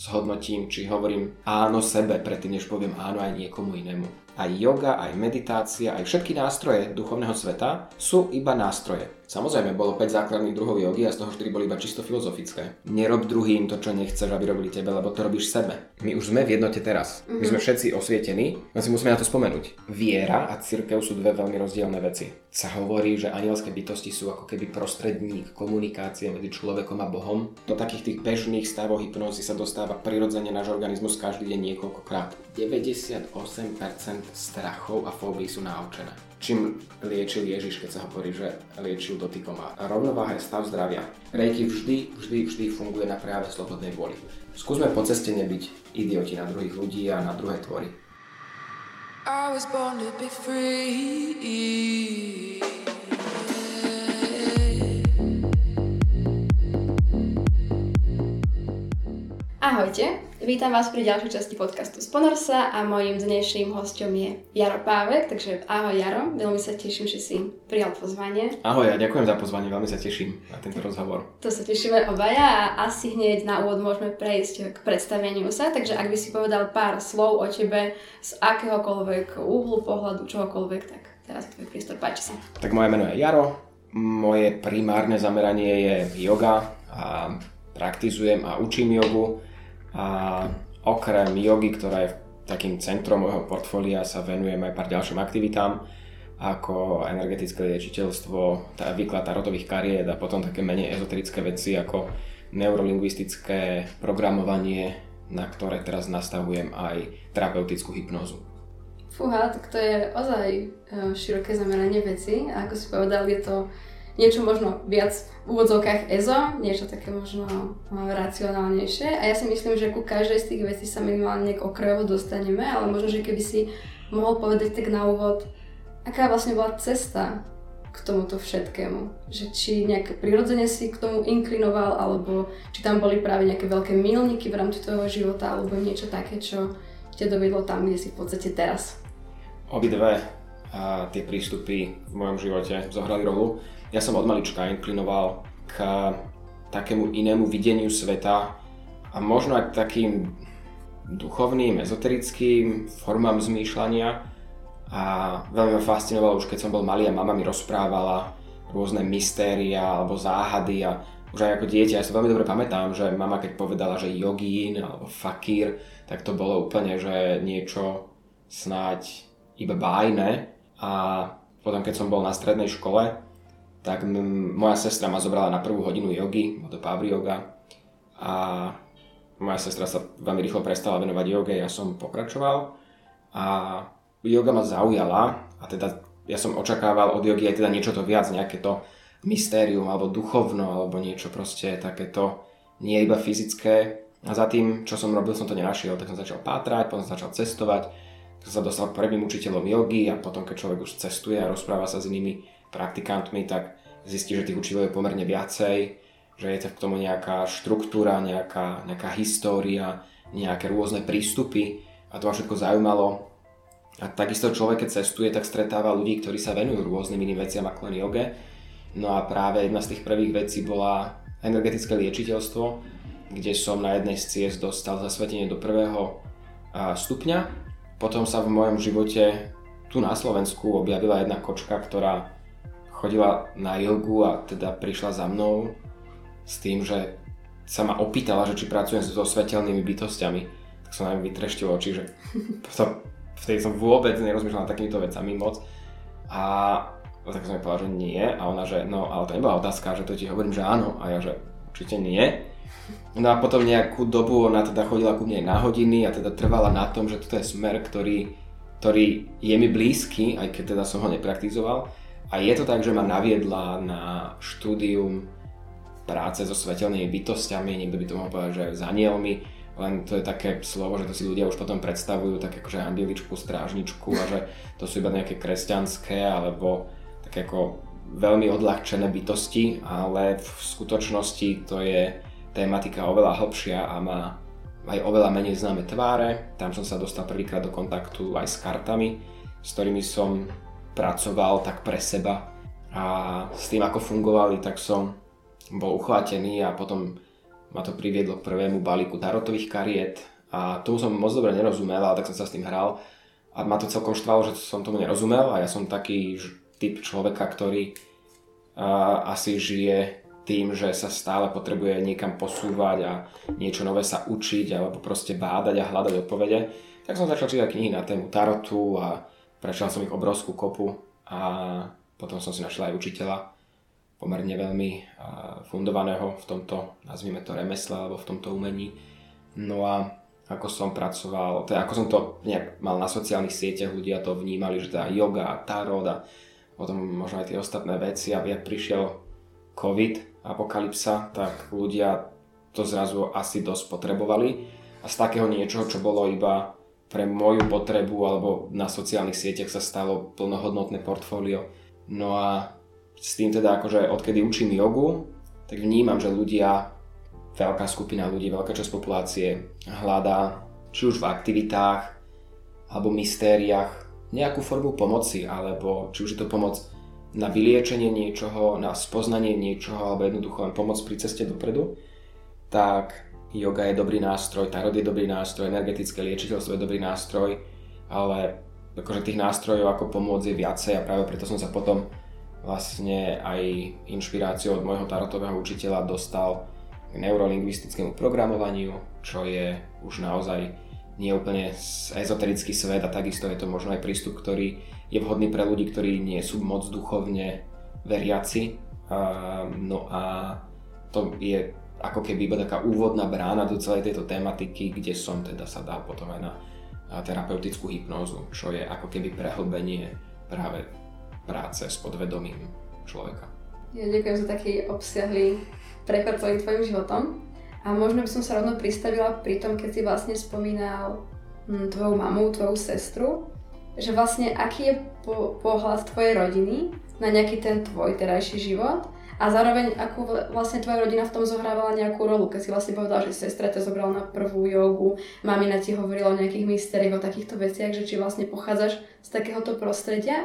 zhodnotím, či hovorím áno sebe, predtým než poviem áno aj niekomu inému. Aj yoga, aj meditácia, aj všetky nástroje duchovného sveta sú iba nástroje. Samozrejme, bolo 5 základných druhov jogy a z toho 4 boli iba čisto filozofické. Nerob druhým to, čo nechceš, aby robili tebe, lebo to robíš sebe. My už sme v jednote teraz. My sme všetci osvietení, len si musíme na to spomenúť. Viera a církev sú dve veľmi rozdielne veci. Sa hovorí, že anielské bytosti sú ako keby prostredník komunikácie medzi človekom a Bohom. Do takých tých bežných stavov hypnózy sa dostáva prirodzene náš organizmus každý deň niekoľkokrát. 98% strachov a fóbií sú naučené čím liečil Ježiš, keď sa hovorí, že liečil dotykom. A rovnováha je stav zdravia. Rejky vždy, vždy, vždy funguje na práve slobodnej vôli. Skúsme po ceste nebyť idioti na druhých ľudí a na druhé tvory. I was born to be free. Ahojte, vítam vás pri ďalšej časti podcastu Sponorsa a mojím dnešným hostom je Jaro Pávek, takže ahoj Jaro, veľmi sa teším, že si prijal pozvanie. Ahoj, ja ďakujem za pozvanie, veľmi sa teším na tento rozhovor. To sa tešíme obaja a asi hneď na úvod môžeme prejsť k predstaveniu sa, takže ak by si povedal pár slov o tebe z akéhokoľvek úhlu pohľadu, čohokoľvek, tak teraz tvoj priestor, páči sa. Tak moje meno je Jaro, moje primárne zameranie je yoga a praktizujem a učím jogu a okrem jogy, ktorá je takým centrom môjho portfólia, sa venujem aj pár ďalším aktivitám, ako energetické liečiteľstvo, tá výklad tarotových kariet a potom také menej ezoterické veci ako neurolingvistické programovanie, na ktoré teraz nastavujem aj terapeutickú hypnózu. Fúha, tak to je ozaj e, široké zameranie veci a ako si povedal, je to niečo možno viac v úvodzovkách EZO, niečo také možno eh, racionálnejšie. A ja si myslím, že ku každej z tých vecí sa minimálne okrajovo dostaneme, ale možno, že keby si mohol povedať tak na úvod, aká vlastne bola cesta k tomuto všetkému. Že či nejak prirodzene si k tomu inklinoval, alebo či tam boli práve nejaké veľké milníky v rámci toho života, alebo niečo také, čo ťa dovedlo tam, kde si v podstate teraz. Obidve a tie prístupy v mojom živote zohrali rolu. Ja som od malička inklinoval k takému inému videniu sveta a možno aj takým duchovným, ezoterickým formám zmýšľania. A veľmi ma fascinovalo už keď som bol malý a mama mi rozprávala rôzne mystéria alebo záhady a už aj ako dieťa, ja sa veľmi dobre pamätám, že mama keď povedala, že jogín alebo fakír, tak to bolo úplne, že niečo snáď iba bájne. A potom keď som bol na strednej škole, tak m- moja sestra ma zobrala na prvú hodinu jogy, to Pavri yoga a moja sestra sa veľmi rýchlo prestala venovať joge, ja som pokračoval. A yoga ma zaujala a teda ja som očakával od jogy aj teda niečo to viac, nejaké to mystérium alebo duchovno alebo niečo proste takéto nie iba fyzické. A za tým, čo som robil, som to nenašiel, tak som začal pátrať, potom som začal cestovať, som sa dostal k prvým učiteľom jogy a potom, keď človek už cestuje a rozpráva sa s inými praktikantmi, tak zistí, že tých učiteľov je pomerne viacej, že je k tomu nejaká štruktúra, nejaká, nejaká história, nejaké rôzne prístupy a to ma všetko zaujímalo. A takisto človek, keď cestuje, tak stretáva ľudí, ktorí sa venujú rôznym iným veciam ako len joge. No a práve jedna z tých prvých vecí bola energetické liečiteľstvo, kde som na jednej z ciest dostal zasvetenie do prvého stupňa. Potom sa v mojom živote tu na Slovensku objavila jedna kočka, ktorá chodila na jogu a teda prišla za mnou s tým, že sa ma opýtala, že či pracujem so svetelnými bytostiami. Tak som ňu vytreštil oči, že to, vtedy som vôbec nerozmýšľal nad takýmito vecami moc. A tak som jej povedal, že nie. A ona, že no, ale to nebola otázka, že to ti hovorím, že áno. A ja, že určite nie. No a potom nejakú dobu ona teda chodila ku mne na hodiny a teda trvala na tom, že toto je smer, ktorý, ktorý je mi blízky, aj keď teda som ho nepraktizoval. A je to tak, že ma naviedla na štúdium práce so svetelnými bytostiami, niekto by to mohol povedať, že s anielmi, len to je také slovo, že to si ľudia už potom predstavujú tak akože andeličku, strážničku a že to sú iba nejaké kresťanské alebo také ako veľmi odľahčené bytosti, ale v skutočnosti to je tematika oveľa hlbšia a má aj oveľa menej známe tváre. Tam som sa dostal prvýkrát do kontaktu aj s kartami, s ktorými som pracoval tak pre seba. A s tým ako fungovali, tak som bol uchvátený a potom ma to priviedlo k prvému balíku tarotových kariet. A tomu som moc dobre nerozumel, ale tak som sa s tým hral. A ma to celkom štvalo, že som tomu nerozumel a ja som taký typ človeka, ktorý uh, asi žije tým, že sa stále potrebuje niekam posúvať a niečo nové sa učiť alebo proste bádať a hľadať odpovede, tak som začal čítať knihy na tému tarotu a prečal som ich obrovskú kopu a potom som si našiel aj učiteľa, pomerne veľmi fundovaného v tomto, nazvime to remesle alebo v tomto umení. No a ako som pracoval, teda ako som to nejak mal na sociálnych sieťach, ľudia to vnímali, že tá yoga, tarot a potom možno aj tie ostatné veci a jak prišiel COVID, apokalypsa, tak ľudia to zrazu asi dosť potrebovali a z takého niečoho, čo bolo iba pre moju potrebu alebo na sociálnych sieťach sa stalo plnohodnotné portfólio. No a s tým teda akože odkedy učím jogu, tak vnímam, že ľudia, veľká skupina ľudí, veľká časť populácie hľadá či už v aktivitách alebo mystériách nejakú formu pomoci, alebo či už je to pomoc na vyliečenie niečoho, na spoznanie niečoho, alebo jednoducho len pomoc pri ceste dopredu, tak yoga je dobrý nástroj, tarot je dobrý nástroj, energetické liečiteľstvo je dobrý nástroj, ale akože tých nástrojov ako pomôcť je viacej a práve preto som sa potom vlastne aj inšpiráciou od môjho tarotového učiteľa dostal k neurolingvistickému programovaniu, čo je už naozaj nie úplne ezoterický svet a takisto je to možno aj prístup, ktorý je vhodný pre ľudí, ktorí nie sú moc duchovne veriaci. No a to je ako keby iba taká úvodná brána do celej tejto tematiky, kde som teda sa dal potom aj na terapeutickú hypnózu, čo je ako keby prehlbenie práve práce s podvedomím človeka. Ja ďakujem za taký obsiahly prechod celým tvojim životom. A možno by som sa rovno pristavila pri tom, keď si vlastne spomínal hm, tvoju mamu, tvoju sestru, že vlastne aký je po- pohľad tvojej rodiny na nejaký ten tvoj terajší život a zároveň, ako vlastne tvoja rodina v tom zohrávala nejakú rolu, keď si vlastne povedala, že sestra ťa zobrala na prvú jogu, mamina ti hovorila o nejakých mystériách, o takýchto veciach, že či vlastne pochádzaš z takéhoto prostredia,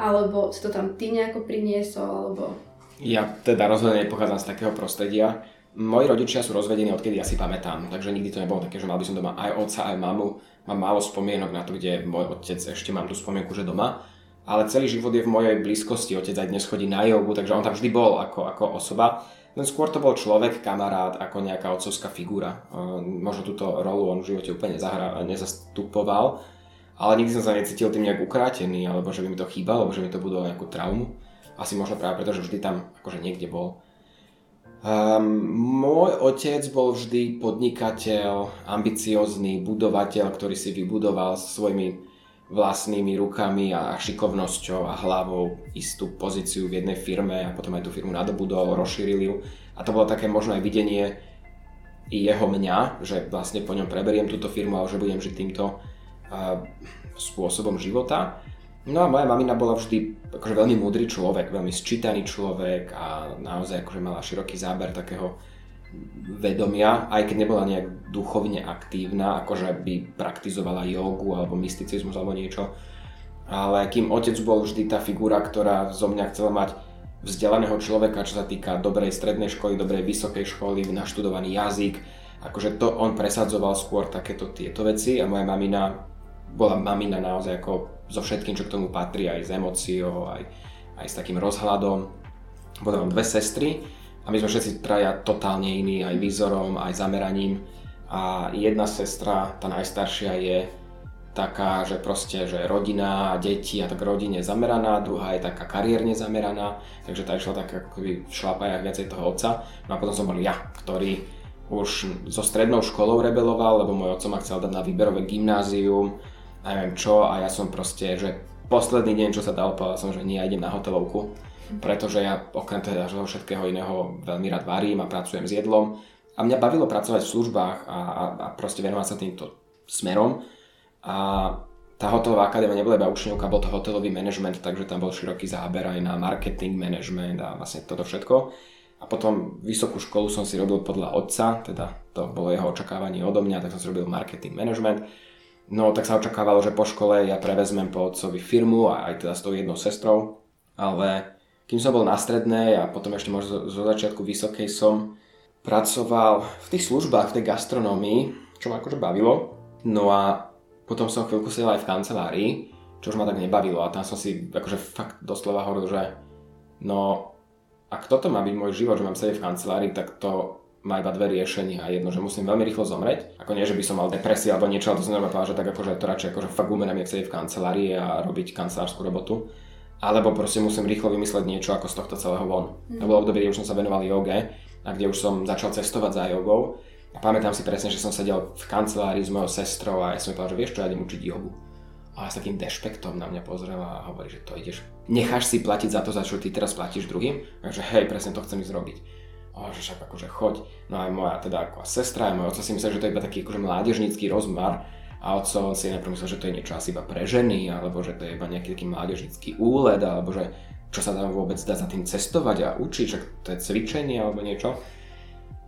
alebo si to tam ty nejako priniesol, alebo... Ja teda rozhodne nepochádzam z takého prostredia. Moji rodičia sú rozvedení, odkedy ja si pamätám, takže nikdy to nebolo také, že mal by som doma aj otca, aj mamu. Mám málo spomienok na to, kde môj otec, ešte mám tú spomienku, že doma ale celý život je v mojej blízkosti. Otec aj dnes chodí na jogu, takže on tam vždy bol ako, ako osoba. Len skôr to bol človek, kamarát, ako nejaká otcovská figúra. Možno túto rolu on v živote úplne zahra, nezastupoval, ale nikdy som sa necítil tým nejak ukrátený, alebo že by mi to chýbalo, že mi to budalo nejakú traumu. Asi možno práve preto, že vždy tam akože niekde bol. Um, môj otec bol vždy podnikateľ, ambiciózny budovateľ, ktorý si vybudoval svojimi vlastnými rukami a šikovnosťou a hlavou istú pozíciu v jednej firme a potom aj tú firmu nadobudol, rozšíril ju. A to bolo také možno aj videnie jeho mňa, že vlastne po ňom preberiem túto firmu a že budem žiť týmto uh, spôsobom života. No a moja mamina bola vždy akože veľmi múdry človek, veľmi sčítaný človek a naozaj akože mala široký záber takého vedomia, aj keď nebola nejak duchovne aktívna, akože by praktizovala jogu alebo mysticizmus alebo niečo. Ale kým otec bol vždy tá figura, ktorá zo mňa chcela mať vzdelaného človeka, čo sa týka dobrej strednej školy, dobrej vysokej školy, naštudovaný jazyk, akože to on presadzoval skôr takéto tieto veci a moja mamina bola mamina naozaj ako so všetkým, čo k tomu patrí, aj s emóciou, aj, aj s takým rozhľadom. Potom mám dve sestry, a my sme všetci traja totálne iní, aj výzorom, aj zameraním. A jedna sestra, tá najstaršia, je taká, že proste, že rodina, deti a tak rodine zameraná, druhá je taká kariérne zameraná, takže tá išla tak akoby v šlapajach viacej toho otca. No a potom som bol ja, ktorý už so strednou školou rebeloval, lebo môj otco ma chcel dať na výberové gymnázium, neviem čo, a ja som proste, že posledný deň, čo sa dal, povedal som, že nie, ja idem na hotelovku pretože ja okrem teda všetkého iného veľmi rád varím a pracujem s jedlom. A mňa bavilo pracovať v službách a, a, a proste venovať sa týmto smerom. A tá hotelová akadémia nebola iba učňovka, bol to hotelový manažment, takže tam bol široký záber aj na marketing management a vlastne toto všetko. A potom vysokú školu som si robil podľa otca, teda to bolo jeho očakávanie odo mňa, tak som si robil marketing management. No tak sa očakávalo, že po škole ja prevezmem po otcovi firmu aj teda s tou jednou sestrou, ale kým som bol na strednej a potom ešte možno zo, začiatku vysokej som pracoval v tých službách, v tej gastronómii, čo ma akože bavilo. No a potom som chvíľku sedel aj v kancelárii, čo už ma tak nebavilo a tam som si akože fakt doslova hovoril, že no ak toto má byť môj život, že mám sedieť v kancelárii, tak to má iba dve riešenia. Jedno, že musím veľmi rýchlo zomrieť, ako nie, že by som mal depresiu alebo niečo, ale to som povedal, že tak akože to radšej akože fakt umerám, jak sedieť v kancelárii a robiť kancelárskú robotu. Alebo proste musím rýchlo vymysleť niečo ako z tohto celého von. Mm. To bolo obdobie, kde už som sa venoval joge a kde už som začal cestovať za jogou. A pamätám si presne, že som sedel v kancelárii s mojou sestrou a ja som mi povedal, že vieš čo, ja idem učiť jogu. A s takým dešpektom na mňa pozrela a hovorí, že to ideš, necháš si platiť za to, za čo ty teraz platíš druhým? Takže hej, presne to chcem ísť robiť a že však akože choď. No aj moja teda ako sestra, aj môj otec si myslel, že to je iba taký akože mládežnícky rozmar a otco on si najprv myslel, že to je niečo asi iba pre ženy, alebo že to je iba nejaký taký mládežnícky úled, alebo že čo sa tam vôbec dá za tým cestovať a učiť, že to je cvičenie alebo niečo.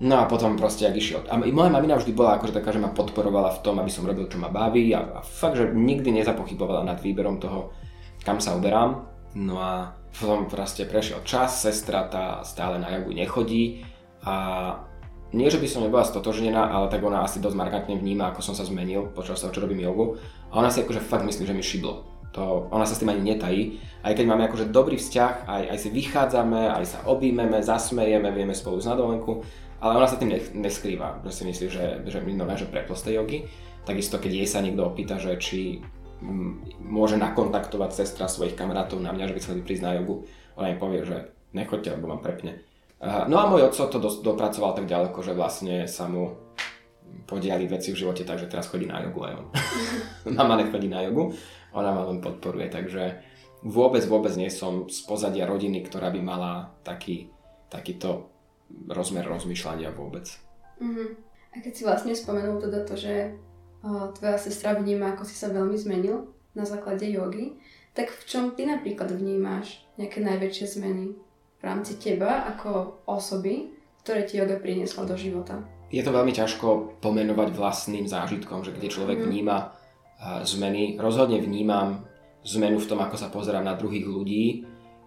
No a potom proste, ak išiel. A moja mamina vždy bola akože taká, že ma podporovala v tom, aby som robil, čo ma baví a, a fakt, že nikdy nezapochybovala nad výberom toho, kam sa uberám. No a potom proste prešiel čas, sestra tá stále na jogu nechodí a nie, že by som nebola stotožnená, ale tak ona asi dosť markantne vníma, ako som sa zmenil počas toho, čo robím jogu. A ona si akože fakt myslí, že mi šiblo. To, ona sa s tým ani netají. Aj keď máme akože dobrý vzťah, aj, aj si vychádzame, aj sa objímeme, zasmejeme, vieme spolu z na dovolenku, ale ona sa tým neskrýva, že si myslí, že, že my nové, že preploste jogy. Takisto, keď jej sa niekto opýta, že či môže nakontaktovať sestra svojich kamarátov na mňa, že by chceli prísť na jogu. Ona im povie, že nechoďte, lebo vám prepne. No a môj otco to dopracoval tak ďaleko, že vlastne sa mu podiali veci v živote, takže teraz chodí na jogu aj on. Mama nechodí na jogu, ona ma len podporuje, takže vôbec, vôbec nie som z pozadia rodiny, ktorá by mala taký, takýto rozmer rozmýšľania vôbec. Uh-huh. A keď si vlastne spomenul teda to, že tvoja sestra vníma, ako si sa veľmi zmenil na základe jogy, tak v čom ty napríklad vnímaš nejaké najväčšie zmeny rámci teba ako osoby, ktoré ti yoga priniesla do života? Je to veľmi ťažko pomenovať vlastným zážitkom, že kde človek mm. vníma zmeny. Rozhodne vnímam zmenu v tom, ako sa pozerám na druhých ľudí.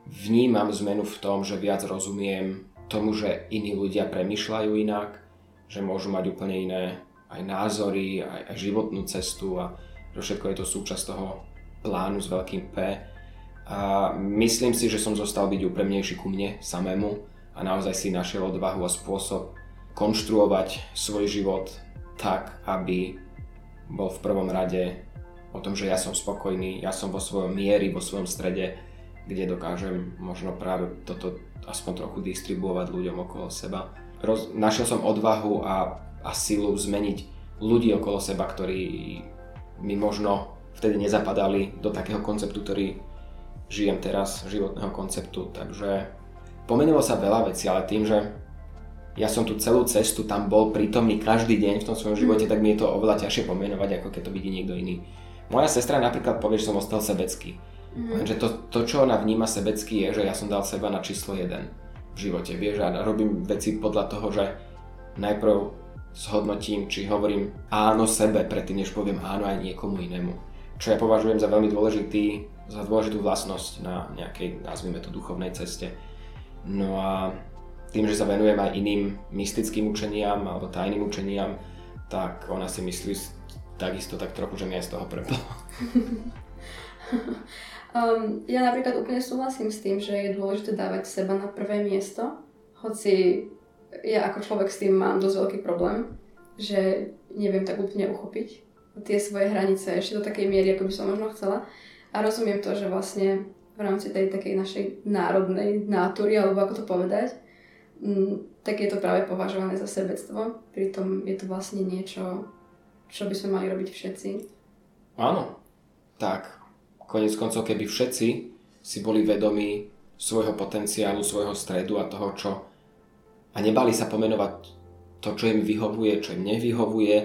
Vnímam zmenu v tom, že viac rozumiem tomu, že iní ľudia premyšľajú inak, že môžu mať úplne iné aj názory, aj, aj životnú cestu a že všetko je to súčasť toho plánu s veľkým P. A myslím si, že som zostal byť úprimnejší ku mne samému a naozaj si našiel odvahu a spôsob konštruovať svoj život tak, aby bol v prvom rade o tom, že ja som spokojný, ja som vo svojom miery, vo svojom strede, kde dokážem možno práve toto aspoň trochu distribuovať ľuďom okolo seba. Roz, našiel som odvahu a a silu zmeniť ľudí okolo seba, ktorí mi možno vtedy nezapadali do takého konceptu, ktorý žijem teraz, životného konceptu. Takže pomenilo sa veľa vecí, ale tým, že ja som tu celú cestu tam bol prítomný každý deň v tom svojom živote, mm. tak mi je to oveľa ťažšie pomenovať, ako keď to vidí niekto iný. Moja sestra napríklad povie, že som ostal sebecký. Mm. Lenže to, to, čo ona vníma sebecky, je, že ja som dal seba na číslo 1 v živote. Vieš, a robím veci podľa toho, že najprv zhodnotím, či hovorím áno sebe predtým, než poviem áno aj niekomu inému. Čo ja považujem za veľmi dôležitý, za dôležitú vlastnosť na nejakej, nazvime to, duchovnej ceste. No a tým, že sa venujem aj iným mystickým učeniam alebo tajným učeniam, tak ona si myslí takisto tak trochu, že mi je z toho preplo. um, ja napríklad úplne súhlasím s tým, že je dôležité dávať seba na prvé miesto, hoci ja ako človek s tým mám dosť veľký problém, že neviem tak úplne uchopiť tie svoje hranice ešte do takej miery, ako by som možno chcela. A rozumiem to, že vlastne v rámci tej takej našej národnej nátury, alebo ako to povedať, mm, tak je to práve považované za sebectvo. Pritom je to vlastne niečo, čo by sme mali robiť všetci. Áno, tak. Konec koncov, keby všetci si boli vedomí svojho potenciálu, svojho stredu a toho, čo a nebali sa pomenovať to, čo im vyhovuje, čo im nevyhovuje,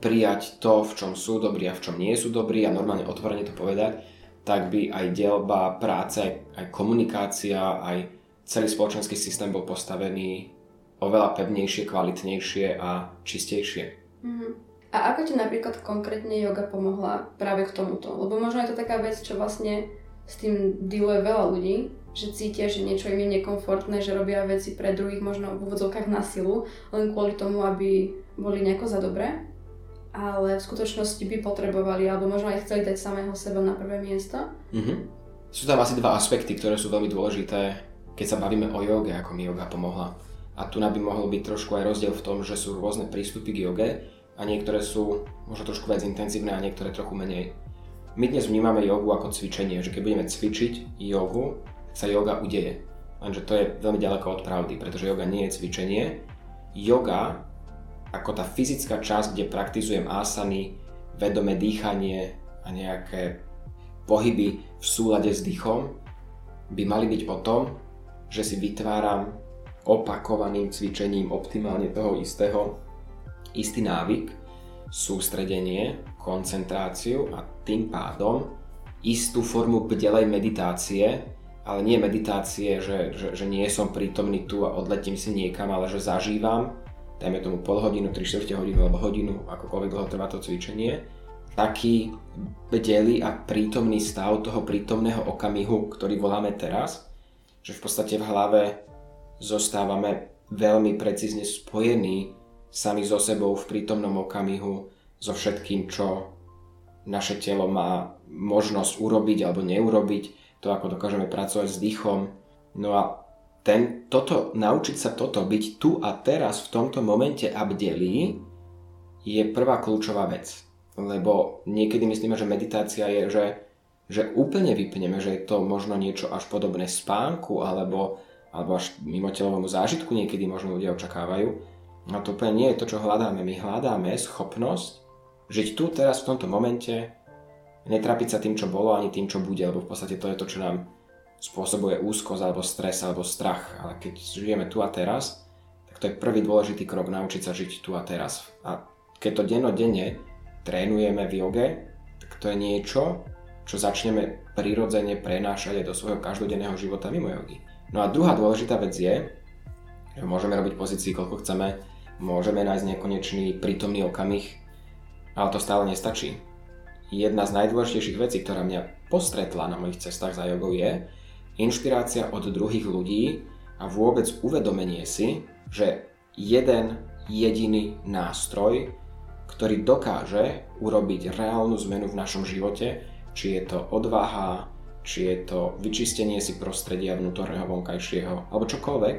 prijať to, v čom sú dobrí a v čom nie sú dobrí a normálne otvorene to povedať, tak by aj dielba, práce, aj komunikácia, aj celý spoločenský systém bol postavený oveľa pevnejšie, kvalitnejšie a čistejšie. Mm-hmm. A ako ti napríklad konkrétne yoga pomohla práve k tomuto? Lebo možno je to taká vec, čo vlastne s tým dealuje veľa ľudí, že cítia, že niečo im je nekomfortné, že robia veci pre druhých možno v úvodzovkách na silu, len kvôli tomu, aby boli nejako za dobré, ale v skutočnosti by potrebovali, alebo možno aj chceli dať samého seba na prvé miesto. Mm-hmm. Sú tam asi dva aspekty, ktoré sú veľmi dôležité, keď sa bavíme o joge, ako mi joga pomohla. A tu by mohol byť trošku aj rozdiel v tom, že sú rôzne prístupy k joge a niektoré sú možno trošku viac intenzívne a niektoré trochu menej. My dnes vnímame jogu ako cvičenie, že keď budeme cvičiť jogu, sa yoga udeje. Lenže to je veľmi ďaleko od pravdy, pretože yoga nie je cvičenie. Yoga, ako tá fyzická časť, kde praktizujem asany, vedomé dýchanie a nejaké pohyby v súlade s dýchom, by mali byť o tom, že si vytváram opakovaným cvičením optimálne toho istého istý návyk, sústredenie, koncentráciu a tým pádom istú formu bdelej meditácie, ale nie meditácie, že, že, že nie som prítomný tu a odletím si niekam, ale že zažívam, dajme tomu pol hodinu, 3 čtvrte hodinu alebo hodinu, akokoľvek dlho trvá to cvičenie, taký bdelý a prítomný stav toho prítomného okamihu, ktorý voláme teraz, že v podstate v hlave zostávame veľmi precízne spojení sami so sebou v prítomnom okamihu, so všetkým, čo naše telo má možnosť urobiť alebo neurobiť, to, ako dokážeme pracovať s dýchom. No a ten, toto, naučiť sa toto, byť tu a teraz v tomto momente a bdelí, je prvá kľúčová vec. Lebo niekedy myslíme, že meditácia je, že, že úplne vypneme, že je to možno niečo až podobné spánku alebo, alebo až mimotelovému zážitku niekedy možno ľudia očakávajú. No to úplne nie je to, čo hľadáme. My hľadáme schopnosť žiť tu teraz v tomto momente netrapiť sa tým, čo bolo, ani tým, čo bude, lebo v podstate to je to, čo nám spôsobuje úzkosť, alebo stres, alebo strach. Ale keď žijeme tu a teraz, tak to je prvý dôležitý krok, naučiť sa žiť tu a teraz. A keď to dennodenne trénujeme v joge, tak to je niečo, čo začneme prirodzene prenášať aj do svojho každodenného života mimo jogy. No a druhá dôležitá vec je, že môžeme robiť pozícii, koľko chceme, môžeme nájsť nekonečný prítomný okamih, ale to stále nestačí jedna z najdôležitejších vecí, ktorá mňa postretla na mojich cestách za jogou je inšpirácia od druhých ľudí a vôbec uvedomenie si, že jeden jediný nástroj, ktorý dokáže urobiť reálnu zmenu v našom živote, či je to odvaha, či je to vyčistenie si prostredia vnútorného vonkajšieho, alebo čokoľvek,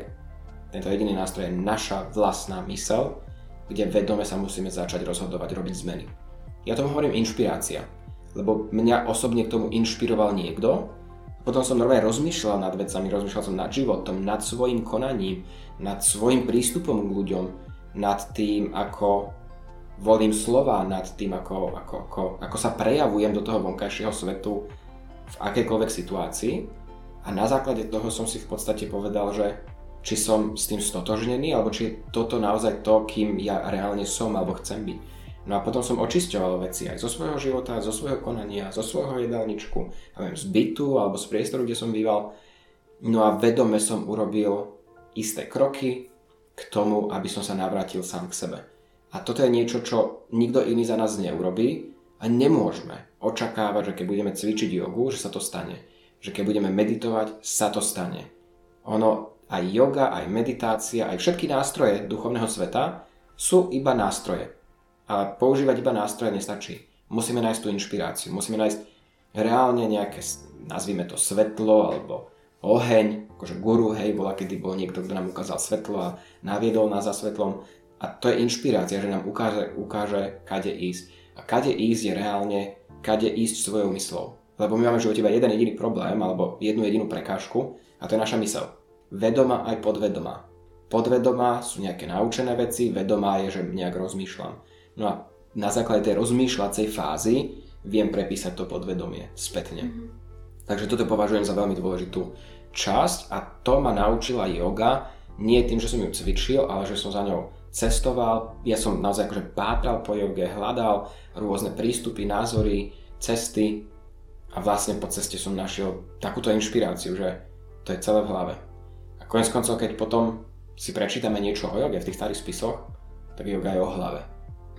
tento jediný nástroj je naša vlastná mysel, kde vedome sa musíme začať rozhodovať, robiť zmeny. Ja tomu hovorím inšpirácia, lebo mňa osobne k tomu inšpiroval niekto, potom som normálne rozmýšľal nad vecami, rozmýšľal som nad životom, nad svojim konaním, nad svojim prístupom k ľuďom, nad tým, ako volím slova, nad tým, ako, ako, ako, ako sa prejavujem do toho vonkajšieho svetu v akejkoľvek situácii. A na základe toho som si v podstate povedal, že či som s tým stotožnený, alebo či je toto naozaj to, kým ja reálne som alebo chcem byť. No a potom som očisťoval veci aj zo svojho života, zo svojho konania, zo svojho jedálničku, neviem, z bytu alebo z priestoru, kde som býval. No a vedome som urobil isté kroky k tomu, aby som sa navrátil sám k sebe. A toto je niečo, čo nikto iný za nás neurobí a nemôžeme očakávať, že keď budeme cvičiť jogu, že sa to stane. Že keď budeme meditovať, sa to stane. Ono, aj yoga, aj meditácia, aj všetky nástroje duchovného sveta sú iba nástroje a používať iba nástroje nestačí. Musíme nájsť tú inšpiráciu, musíme nájsť reálne nejaké, nazvime to svetlo alebo oheň, akože guru, hej, bola kedy bol niekto, kto nám ukázal svetlo a naviedol nás za svetlom a to je inšpirácia, že nám ukáže, ukáže, kade ísť. A kade ísť je reálne, kade ísť svojou myslou. Lebo my máme v živote iba jeden jediný problém alebo jednu jedinú prekážku a to je naša mysel. Vedomá aj podvedomá. Podvedomá sú nejaké naučené veci, vedomá je, že nejak rozmýšľam. No a na základe tej rozmýšľacej fázy viem prepísať to podvedomie spätne. Mm-hmm. Takže toto považujem za veľmi dôležitú časť a to ma naučila yoga nie tým, že som ju cvičil, ale že som za ňou cestoval. Ja som naozaj akože pátral po joge, hľadal rôzne prístupy, názory, cesty a vlastne po ceste som našiel takúto inšpiráciu, že to je celé v hlave. A konec koncov, keď potom si prečítame niečo o joge v tých starých spisoch, tak yoga je o hlave.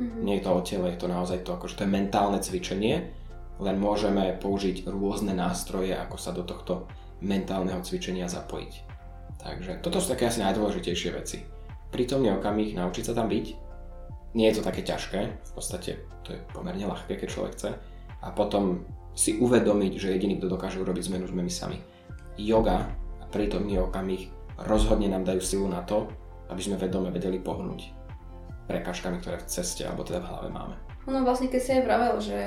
Mm-hmm. Nie je to o tele, je to naozaj to, akože to je mentálne cvičenie, len môžeme použiť rôzne nástroje, ako sa do tohto mentálneho cvičenia zapojiť. Takže toto sú také asi najdôležitejšie veci. Prítomný okamih, naučiť sa tam byť. Nie je to také ťažké, v podstate to je pomerne ľahké, keď človek chce. A potom si uvedomiť, že jediný, kto dokáže urobiť zmenu, sme my sami. Yoga a prítomný okamih rozhodne nám dajú silu na to, aby sme vedome vedeli pohnúť prekažkami, ktoré v ceste alebo teda v hlave máme. No vlastne keď si aj vravel, že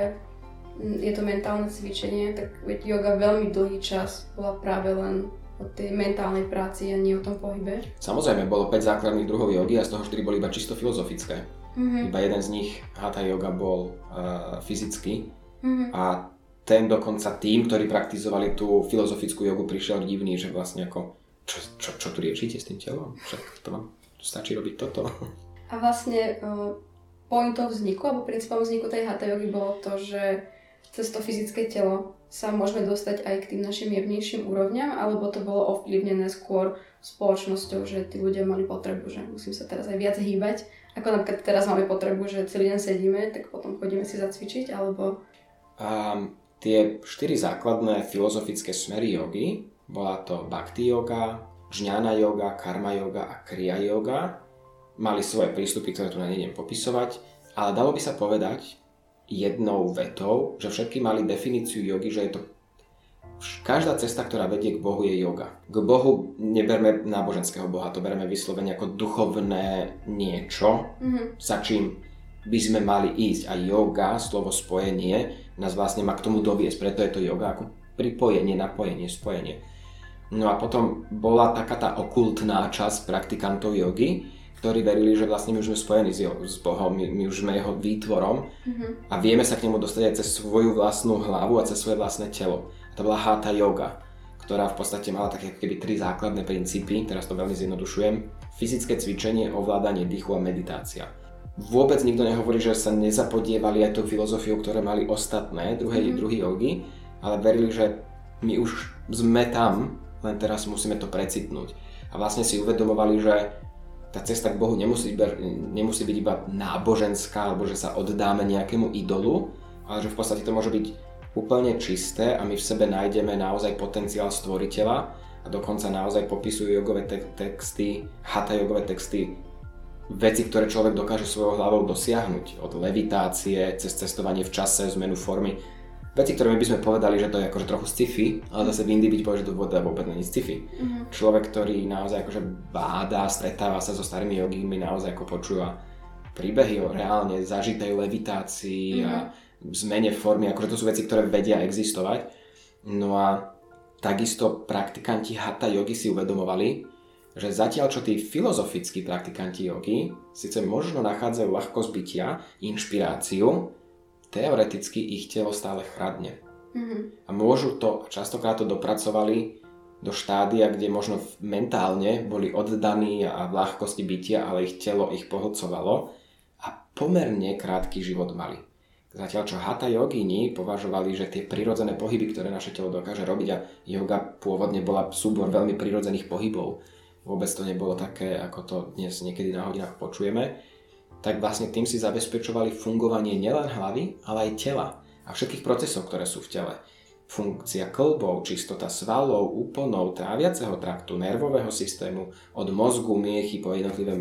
je to mentálne cvičenie, tak veď yoga veľmi dlhý čas bola práve len o tej mentálnej práci a nie o tom pohybe. Samozrejme, bolo 5 základných druhov jogy a z toho 4 boli iba čisto filozofické. Mm-hmm. Iba jeden z nich, hatha yoga, bol uh, fyzický mm-hmm. a ten dokonca tým, ktorí praktizovali tú filozofickú jogu, prišiel divný, že vlastne ako, čo, čo, čo tu riešite s tým telom? Však to vám stačí robiť toto. A vlastne uh, pointom vzniku, alebo princípom vzniku tej hatha jogy bolo to, že cez to fyzické telo sa môžeme dostať aj k tým našim jemnejším úrovňam, alebo to bolo ovplyvnené skôr spoločnosťou, že tí ľudia mali potrebu, že musím sa teraz aj viac hýbať. Ako napríklad teraz máme potrebu, že celý deň sedíme, tak potom chodíme si zacvičiť, alebo... Um, tie štyri základné filozofické smery jogy, bola to bhakti yoga, žňana yoga, karma yoga a kriya yoga, mali svoje prístupy, ktoré tu nejdem popisovať, ale dalo by sa povedať jednou vetou, že všetky mali definíciu jogy, že je to každá cesta, ktorá vedie k Bohu je yoga. K Bohu neberme náboženského Boha, to bereme vyslovene ako duchovné niečo, mm-hmm. za čím by sme mali ísť. A yoga, slovo spojenie, nás vlastne má k tomu doviesť, preto je to yoga ako pripojenie, napojenie, spojenie. No a potom bola taká tá okultná časť praktikantov jogy, ktorí verili, že vlastne my už sme spojení s, s Bohom, my, my už sme jeho výtvorom mm-hmm. a vieme sa k nemu dostať aj cez svoju vlastnú hlavu a cez svoje vlastné telo. A to bola Hatha yoga, ktorá v podstate mala také keby tri základné princípy, teraz to veľmi zjednodušujem. Fyzické cvičenie, ovládanie dýchu a meditácia. Vôbec nikto nehovorí, že sa nezapodievali aj tou filozofiou, ktoré mali ostatné, druhé, mm-hmm. druhý jogy, ale verili, že my už sme tam, len teraz musíme to precitnúť. A vlastne si uvedomovali, že tá cesta k Bohu nemusí, nemusí byť iba náboženská, alebo že sa oddáme nejakému idolu, ale že v podstate to môže byť úplne čisté a my v sebe nájdeme naozaj potenciál stvoriteľa a dokonca naozaj popisujú jogové te- texty, hatha jogové texty, veci, ktoré človek dokáže svojou hlavou dosiahnuť. Od levitácie, cez cestovanie v čase, zmenu formy veci, ktoré my by sme povedali, že to je akože trochu sci-fi, ale zase v Indii byť povie, že to voda vôbec není sci-fi. Mm-hmm. Človek, ktorý naozaj akože báda, stretáva sa so starými jogínmi, naozaj ako počúva príbehy o reálne zažitej levitácii mm-hmm. a mhm. zmene formy, akože to sú veci, ktoré vedia existovať. No a takisto praktikanti hatha jogy si uvedomovali, že zatiaľ čo tí filozofickí praktikanti jogy síce možno nachádzajú ľahkosť bytia, inšpiráciu, teoreticky ich telo stále chradne. Mm-hmm. A môžu to, častokrát to dopracovali do štádia, kde možno mentálne boli oddaní a v ľahkosti bytia, ale ich telo ich pohodcovalo a pomerne krátky život mali. Zatiaľ čo hatha jogini považovali, že tie prirodzené pohyby, ktoré naše telo dokáže robiť a yoga pôvodne bola súbor veľmi prirodzených pohybov. Vôbec to nebolo také, ako to dnes niekedy na hodinách počujeme tak vlastne tým si zabezpečovali fungovanie nielen hlavy, ale aj tela a všetkých procesov, ktoré sú v tele. Funkcia klbov, čistota svalov, úponov, tráviaceho traktu, nervového systému, od mozgu, miechy po jednotlivé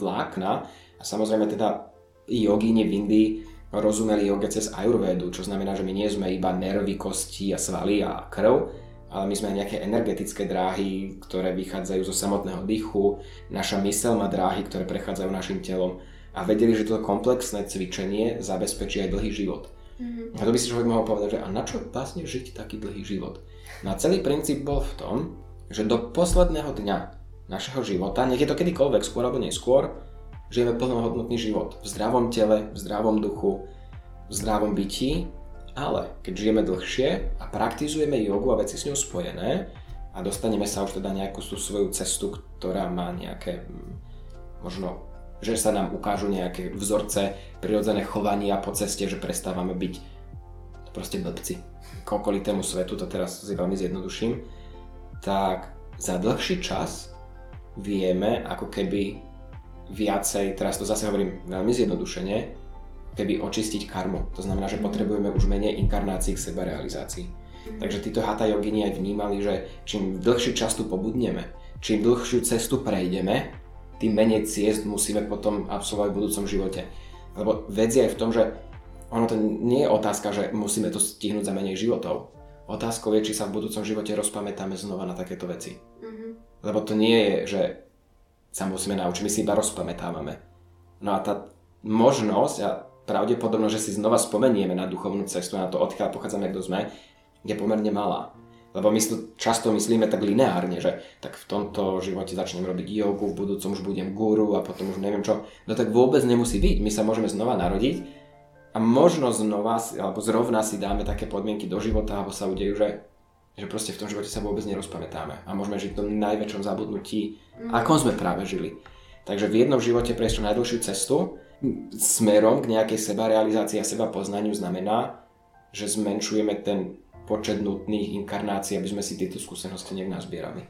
vlákna a samozrejme teda jogíne v Indii rozumeli joge cez ajurvédu, čo znamená, že my nie sme iba nervy, kosti a svaly a krv, ale my sme nejaké energetické dráhy, ktoré vychádzajú zo samotného dýchu, naša mysel má dráhy, ktoré prechádzajú našim telom a vedeli, že toto komplexné cvičenie zabezpečí aj dlhý život. Mm-hmm. A to by si človek mohol povedať, že a na čo vlastne žiť taký dlhý život? No a celý princíp bol v tom, že do posledného dňa našeho života, nech je to kedykoľvek, skôr alebo neskôr, žijeme plnohodnotný život. V zdravom tele, v zdravom duchu, v zdravom bytí, ale keď žijeme dlhšie a praktizujeme jogu a veci s ňou spojené a dostaneme sa už teda nejakú tú svoju cestu, ktorá má nejaké mm, možno že sa nám ukážu nejaké vzorce prirodzené chovania po ceste, že prestávame byť proste blbci k okolitému svetu, to teraz si veľmi zjednoduším, tak za dlhší čas vieme ako keby viacej, teraz to zase hovorím veľmi zjednodušene, keby očistiť karmu. To znamená, že potrebujeme už menej inkarnácií k sebarealizácii. Mm. Takže títo hatha jogini aj vnímali, že čím dlhší čas tu pobudneme, čím dlhšiu cestu prejdeme, tým menej ciest musíme potom absolvovať v budúcom živote. Lebo vec je aj v tom, že ono to nie je otázka, že musíme to stihnúť za menej životov. Otázkou je, či sa v budúcom živote rozpamätáme znova na takéto veci. Mm-hmm. Lebo to nie je, že sa musíme naučiť, my si iba rozpamätávame. No a tá možnosť a pravdepodobnosť, že si znova spomenieme na duchovnú cestu, na to, odkiaľ pochádzame, kto sme, je pomerne malá. Lebo my to často myslíme tak lineárne, že tak v tomto živote začnem robiť jogu, v budúcom už budem guru a potom už neviem čo. No tak vôbec nemusí byť. My sa môžeme znova narodiť a možno znova, alebo zrovna si dáme také podmienky do života, alebo sa udejú, že, že proste v tom živote sa vôbec nerozpamätáme a môžeme žiť v tom najväčšom zabudnutí, mm. akom sme práve žili. Takže v jednom živote prejsť najdlhšiu cestu smerom k nejakej sebarealizácii a seba poznaniu znamená, že zmenšujeme ten počet nutných inkarnácií, aby sme si tieto skúsenosti nejak nazbierali.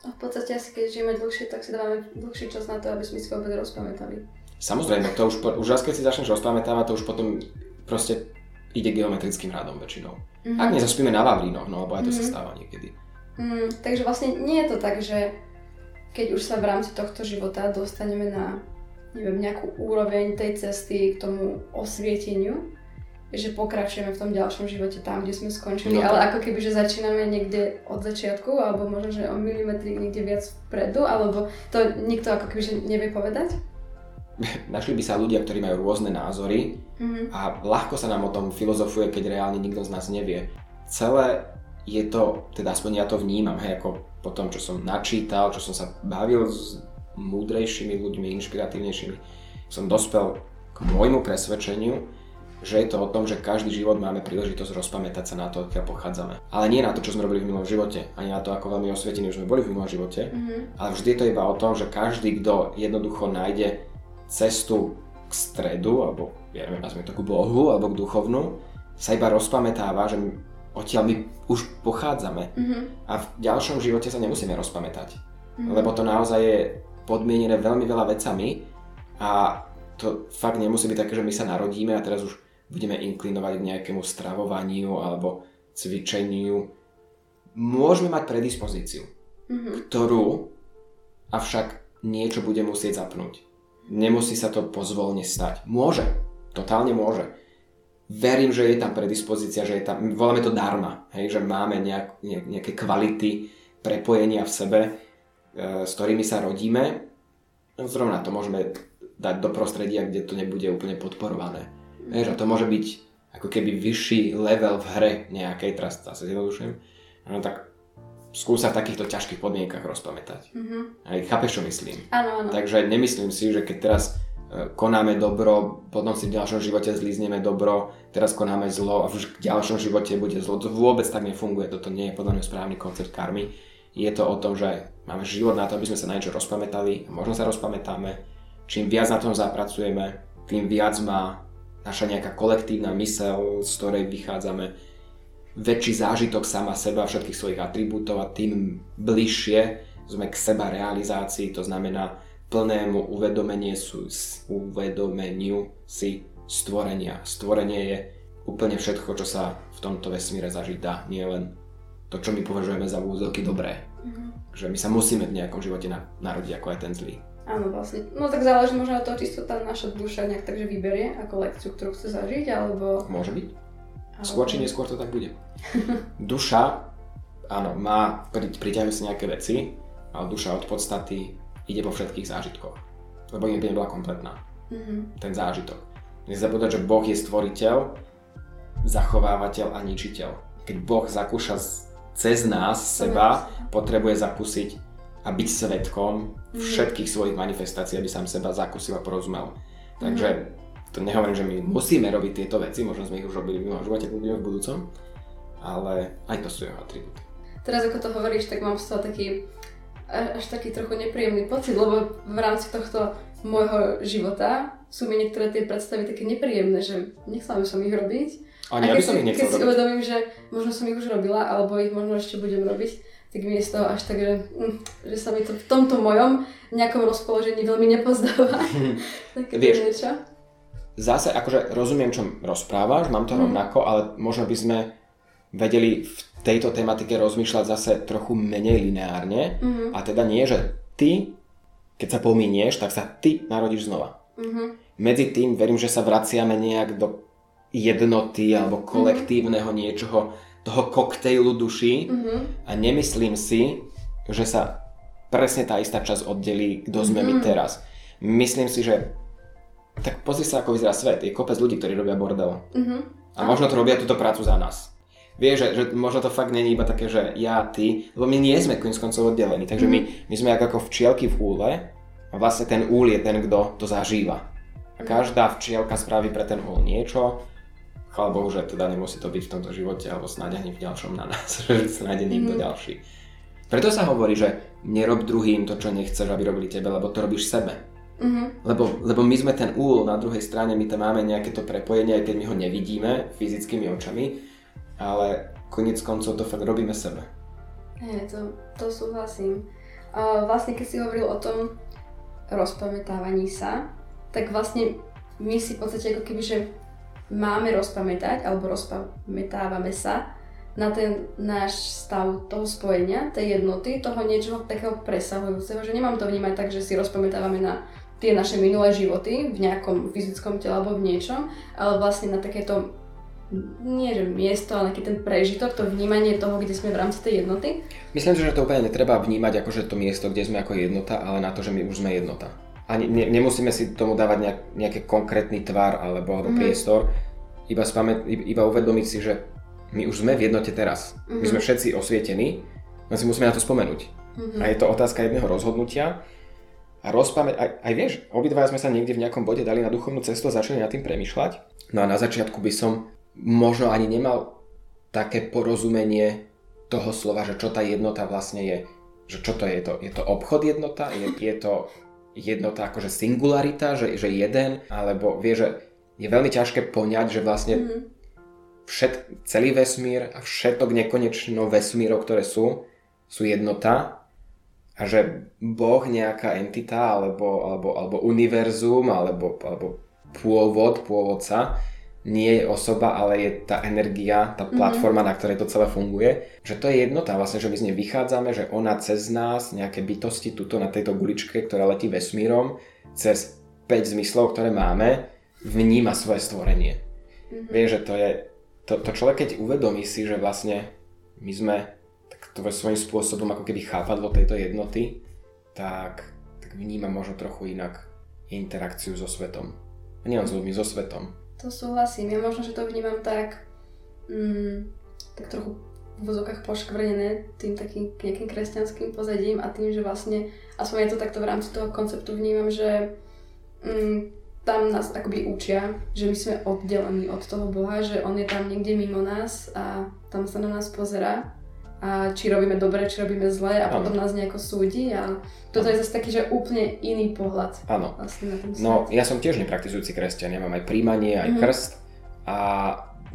A v podstate asi keď žijeme dlhšie, tak si dávame dlhší čas na to, aby sme si vôbec rozpamätali. Samozrejme, to už, už raz keď si začneš rozpamätávať, to už potom proste ide geometrickým radom väčšinou. Mm-hmm. Ak nezaspíme na Vavrínoch, no lebo aj to mm-hmm. sa mhm. stáva niekedy. Mm, takže vlastne nie je to tak, že keď už sa v rámci tohto života dostaneme na neviem, nejakú úroveň tej cesty k tomu osvieteniu, že pokračujeme v tom ďalšom živote tam, kde sme skončili, no, ale ako keby, že začíname niekde od začiatku, alebo možno, že o milimetri niekde viac vpredu, alebo to nikto ako keby, že nevie povedať? Našli by sa ľudia, ktorí majú rôzne názory mm-hmm. a ľahko sa nám o tom filozofuje, keď reálne nikto z nás nevie. Celé je to, teda aspoň ja to vnímam, hej, ako po tom, čo som načítal, čo som sa bavil s múdrejšími ľuďmi, inšpiratívnejšími, som dospel k môjmu presvedčeniu, že je to o tom, že každý život máme príležitosť rozpamätať sa na to, odkiaľ pochádzame. Ale nie na to, čo sme robili v minulom živote, ani na to, ako veľmi osvietení už sme boli v minulom živote, mm-hmm. ale vždy je to iba o tom, že každý, kto jednoducho nájde cestu k stredu, alebo ja neviem, nazvime to k Bohu, alebo k duchovnu, sa iba rozpamätáva, že odtiaľ my už pochádzame. Mm-hmm. A v ďalšom živote sa nemusíme rozpamätať. Mm-hmm. Lebo to naozaj je podmienené veľmi veľa vecami a to fakt nemusí byť také, že my sa narodíme a teraz už budeme inklinovať k nejakému stravovaniu alebo cvičeniu. Môžeme mať predispozíciu, mm-hmm. ktorú avšak niečo bude musieť zapnúť. Nemusí sa to pozvolne stať. Môže, totálne môže. Verím, že je tam predispozícia, že je tam, voláme to darma, hej, že máme nejak, nejaké kvality prepojenia v sebe, e, s ktorými sa rodíme. Zrovna to môžeme dať do prostredia, kde to nebude úplne podporované. Vieš, a to môže byť ako keby vyšší level v hre nejakej, teraz zase zjednodušujem, no tak skúsa v takýchto ťažkých podmienkach rozpamätať. Mm-hmm. Aj chápeš, čo myslím? Áno, áno. Takže nemyslím si, že keď teraz e, konáme dobro, potom si v ďalšom živote zlízneme dobro, teraz konáme zlo a v ďalšom živote bude zlo. To vôbec tak nefunguje, toto nie je podľa mňa správny koncept karmy. Je to o tom, že máme život na to, aby sme sa na niečo rozpamätali, možno sa rozpamätáme. Čím viac na tom zapracujeme, tým viac má naša nejaká kolektívna mysel, z ktorej vychádzame, väčší zážitok sama seba, všetkých svojich atribútov a tým bližšie sme k seba realizácii, to znamená plnému uvedomeniu, uvedomeniu si stvorenia. Stvorenie je úplne všetko, čo sa v tomto vesmíre zažiť dá, nie len to, čo my považujeme za úzovky dobré. Mm-hmm. Že my sa musíme v nejakom živote narodiť ako aj ten zlý. Áno, vlastne. No tak záleží možno od toho, či to tá naša duša nejak takže vyberie ako lekciu, ktorú chce zažiť, alebo... Môže byť. Alebo... Skôr či neskôr to tak bude. duša, áno, má, priťahuje si nejaké veci, ale duša od podstaty ide po všetkých zážitkoch. Lebo im bola kompletná. Mm-hmm. Ten zážitok. Nezabúdať, že Boh je stvoriteľ, zachovávateľ a ničiteľ. Keď Boh zakúša cez nás, seba, potrebuje zakúsiť a byť svetkom mhm. všetkých svojich manifestácií, aby sám seba zakusil a porozumel. Takže mhm. to nehovorím, že my musíme robiť tieto veci, možno sme ich už robili v minulom živote, budeme v budúcom, ale aj to sú jeho atribúty. Teraz ako to hovoríš, tak mám z toho taký až taký trochu nepríjemný pocit, lebo v rámci tohto môjho života sú mi niektoré tie predstavy také nepríjemné, že nechcela by som ich robiť. Ani ja by som ich Keď si uvedomím, že možno som ich už robila, alebo ich možno ešte budem robiť, tak mi je z toho až tak, že, hm, že sa mi to v tomto mojom nejakom rozpoložení veľmi nepozdáva. Také Vieš, niečo. Zase akože rozumiem, čo rozprávaš, mám to mm. rovnako, ale možno by sme vedeli v tejto tematike rozmýšľať zase trochu menej lineárne mm-hmm. a teda nie, že ty, keď sa pominieš, tak sa ty narodíš znova. Mm-hmm. Medzi tým verím, že sa vraciame nejak do jednoty alebo kolektívneho mm-hmm. niečoho, toho koktejlu duší mm-hmm. a nemyslím si, že sa presne tá istá časť oddelí, kto sme mm-hmm. my teraz. Myslím si, že tak pozri sa, ako vyzerá svet. Je kopec ľudí, ktorí robia bordel. Mm-hmm. A možno to robia túto prácu za nás. Vieš, že, že možno to fakt není iba také, že ja, ty, lebo my nie sme koniec koncov oddelení, takže mm. my, my sme ako včielky v úle a vlastne ten úl je ten, kto to zažíva. A každá včielka spraví pre ten úl niečo, chvála Bohu, že teda nemusí to byť v tomto živote, alebo snáď ani v ďalšom na nás, že snáď niekto mm. ďalší. Preto sa hovorí, že nerob druhým to, čo nechceš, aby robili tebe, lebo to robíš sebe. Mm-hmm. Lebo, lebo my sme ten úl na druhej strane, my tam máme nejaké to prepojenie, aj keď my ho nevidíme fyzickými očami, ale konec koncov to fakt robíme sebe. Hej, to, to súhlasím. A vlastne keď si hovoril o tom rozpamätávaní sa, tak vlastne my si v podstate ako keby, že máme rozpamätať, alebo rozpamätávame sa na ten náš stav toho spojenia, tej jednoty, toho niečoho takého presahujúceho, že nemám to vnímať tak, že si rozpamätávame na tie naše minulé životy v nejakom fyzickom tele alebo v niečom, ale vlastne na takéto nie že miesto, ale taký ten prežitok, to vnímanie toho, kde sme v rámci tej jednoty. Myslím si, že to úplne netreba vnímať ako že to miesto, kde sme ako jednota, ale na to, že my už sme jednota. A ne, nemusíme si tomu dávať nejak, nejaký konkrétny tvar alebo, alebo mm. priestor, iba, spamät, iba uvedomiť si, že my už sme v jednote teraz. Mm-hmm. My sme mhm. všetci osvietení, len si musíme na to spomenúť. Mm-hmm. A je to otázka jedného rozhodnutia, a rozpamä... Aj, aj vieš, obidva sme sa niekde v nejakom bode dali na duchovnú cestu a začali nad tým premyšľať. No a na začiatku by som možno ani nemal také porozumenie toho slova, že čo tá jednota vlastne je. Že čo to je? Je to, je to obchod jednota? Je, je to jednota akože singularita, že, že jeden? Alebo vie, že je veľmi ťažké poňať, že vlastne mm-hmm. všet, celý vesmír a všetok nekonečno vesmírov, ktoré sú, sú jednota a že Boh, nejaká entita alebo, alebo, alebo univerzum alebo, alebo pôvod, pôvodca nie je osoba, ale je tá energia, tá mhm. platforma, mm-hmm. na ktorej to celé funguje. Že to je jednota vlastne, že my z nej vychádzame, že ona cez nás, nejaké bytosti tuto na tejto guličke, ktorá letí vesmírom, cez 5 zmyslov, ktoré máme, vníma svoje stvorenie. Mm-hmm. Vieš, že to je, to, to človek keď uvedomí si, že vlastne my sme tak to svojím spôsobom ako keby chápadlo tejto jednoty, tak, tak vníma možno trochu inak interakciu so svetom. nielen s ľuďmi, so svetom. To súhlasím. Ja možno, že to vnímam tak, mm, tak trochu v vozokách poškvrnené tým takým nejakým kresťanským pozadím a tým, že vlastne, aspoň ja to takto v rámci toho konceptu vnímam, že mm, tam nás akoby učia, že my sme oddelení od toho Boha, že On je tam niekde mimo nás a tam sa na nás pozera a či robíme dobre, či robíme zle a ano. potom nás nejako súdi a toto je zase taký, že úplne iný pohľad. Áno. Vlastne na ten no, ja som tiež nepraktizujúci kresťan, ja mám aj príjmanie, aj mm-hmm. krst a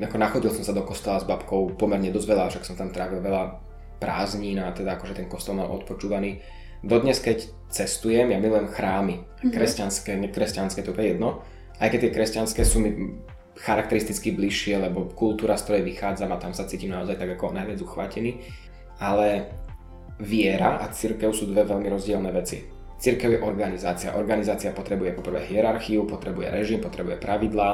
ako nachodil som sa do kostola s babkou pomerne dosť veľa, však som tam trávil veľa prázdnin a teda akože ten kostol mal odpočúvaný. Dodnes, keď cestujem, ja milujem chrámy, mm-hmm. kresťanské, nekresťanské, to je jedno. Aj keď tie kresťanské sú mi charakteristicky bližšie, lebo kultúra, z ktorej vychádzam a tam sa cítim naozaj tak ako najviac uchvatený. Ale viera a církev sú dve veľmi rozdielne veci. Církev je organizácia. Organizácia potrebuje poprvé hierarchiu, potrebuje režim, potrebuje pravidlá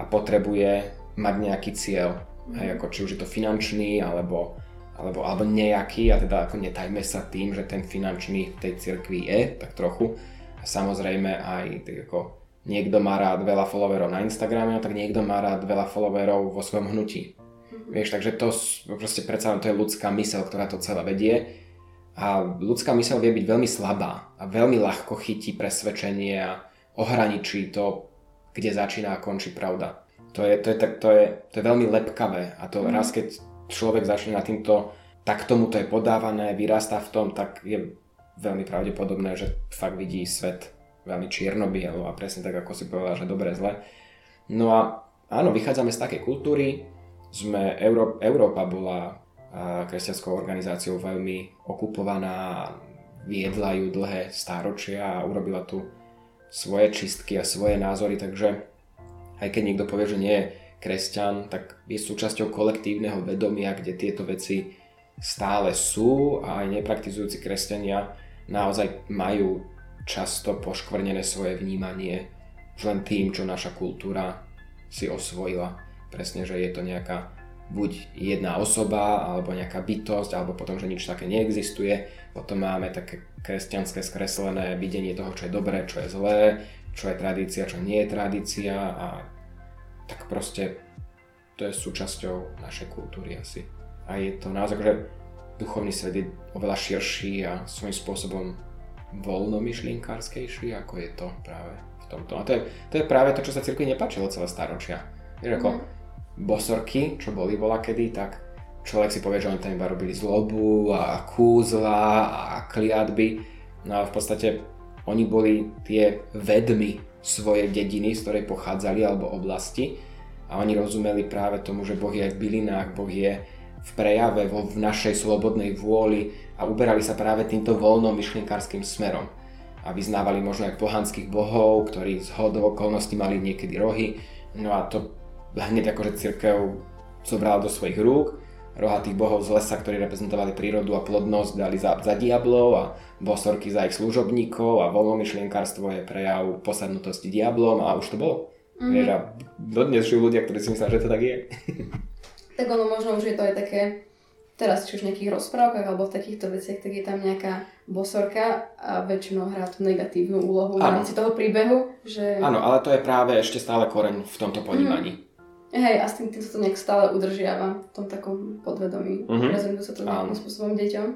a potrebuje mať nejaký cieľ. Mm. Hej, ako či už je to finančný alebo, alebo, alebo nejaký a teda ako netajme sa tým, že ten finančný v tej cirkvi je tak trochu. A samozrejme aj tak ako niekto má rád veľa followerov na Instagrame, tak niekto má rád veľa followerov vo svojom hnutí. Mm-hmm. Vieš, takže to proste predsa to je ľudská mysel, ktorá to celé vedie. A ľudská mysel vie byť veľmi slabá a veľmi ľahko chytí presvedčenie a ohraničí to, kde začína a končí pravda. To je, to je, to je, to je, to je veľmi lepkavé a to mm. raz, keď človek začne na týmto, tak tomu to je podávané, vyrastá v tom, tak je veľmi pravdepodobné, že fakt vidí svet veľmi čierno-bielo a presne tak, ako si povedal, že dobre, zle. No a áno, vychádzame z takej kultúry, sme, Euró- Európa bola kresťanskou organizáciou veľmi okupovaná, viedla ju dlhé stáročia a urobila tu svoje čistky a svoje názory, takže aj keď niekto povie, že nie je kresťan, tak je súčasťou kolektívneho vedomia, kde tieto veci stále sú a aj nepraktizujúci kresťania naozaj majú často poškvrnené svoje vnímanie už len tým, čo naša kultúra si osvojila. Presne, že je to nejaká buď jedna osoba, alebo nejaká bytosť, alebo potom, že nič také neexistuje. Potom máme také kresťanské skreslené videnie toho, čo je dobré, čo je zlé, čo je tradícia, čo nie je tradícia a tak proste to je súčasťou našej kultúry asi. A je to naozaj, že duchovný svet je oveľa širší a svojím spôsobom voľnomyšlienkarskejší, ako je to práve v tomto. A to je, to je práve to, čo sa cirkvi nepáčilo celé staročia. Vieš, ako mm. bosorky, čo boli bola kedy, tak človek si povie, že oni tam iba robili zlobu a kúzla a kliatby. No a v podstate oni boli tie vedmy svojej dediny, z ktorej pochádzali alebo oblasti a oni rozumeli práve tomu, že Boh je aj v bylinách, Boh je v prejave, vo, v našej slobodnej vôli a uberali sa práve týmto voľnom myšlienkárským smerom. A vyznávali možno aj pohanských bohov, ktorí z hodov okolností mali niekedy rohy. No a to hneď akože církev zobrala do svojich rúk rohatých bohov z lesa, ktorí reprezentovali prírodu a plodnosť, dali za, za diablov a bosorky za ich služobníkov a voľnomyšlienkárstvo je prejav posadnutosti diablom a už to bolo. Mm-hmm. Vieš, a dodnes žijú ľudia, ktorí si myslia, že to tak je. tak ono možno už je to aj také, teraz či už v nejakých rozprávkach alebo v takýchto veciach, tak je tam nejaká bosorka a väčšinou hrá tú negatívnu úlohu v rámci toho príbehu. Že... Áno, ale to je práve ešte stále koreň v tomto ponímaní. Mm. Hej, a s tým, tým sa to nejak stále udržiava v tom takom podvedomí. Mm-hmm. Prezentuje sa to nejakým spôsobom deťom.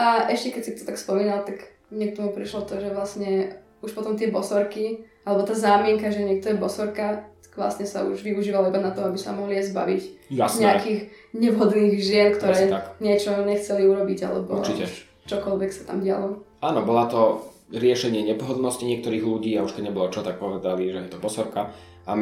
A ešte keď si to tak spomínal, tak mne k tomu prišlo to, že vlastne už potom tie bosorky, alebo tá zámienka, že niekto je bosorka, vlastne sa už využívalo iba na to, aby sa mohli zbaviť Jasné. nejakých nevhodných žien, ktoré niečo nechceli urobiť, alebo Určite. čokoľvek sa tam dialo. Áno, bola to riešenie nepohodlnosti niektorých ľudí a už keď nebolo čo, tak povedali, že je to bosorka. A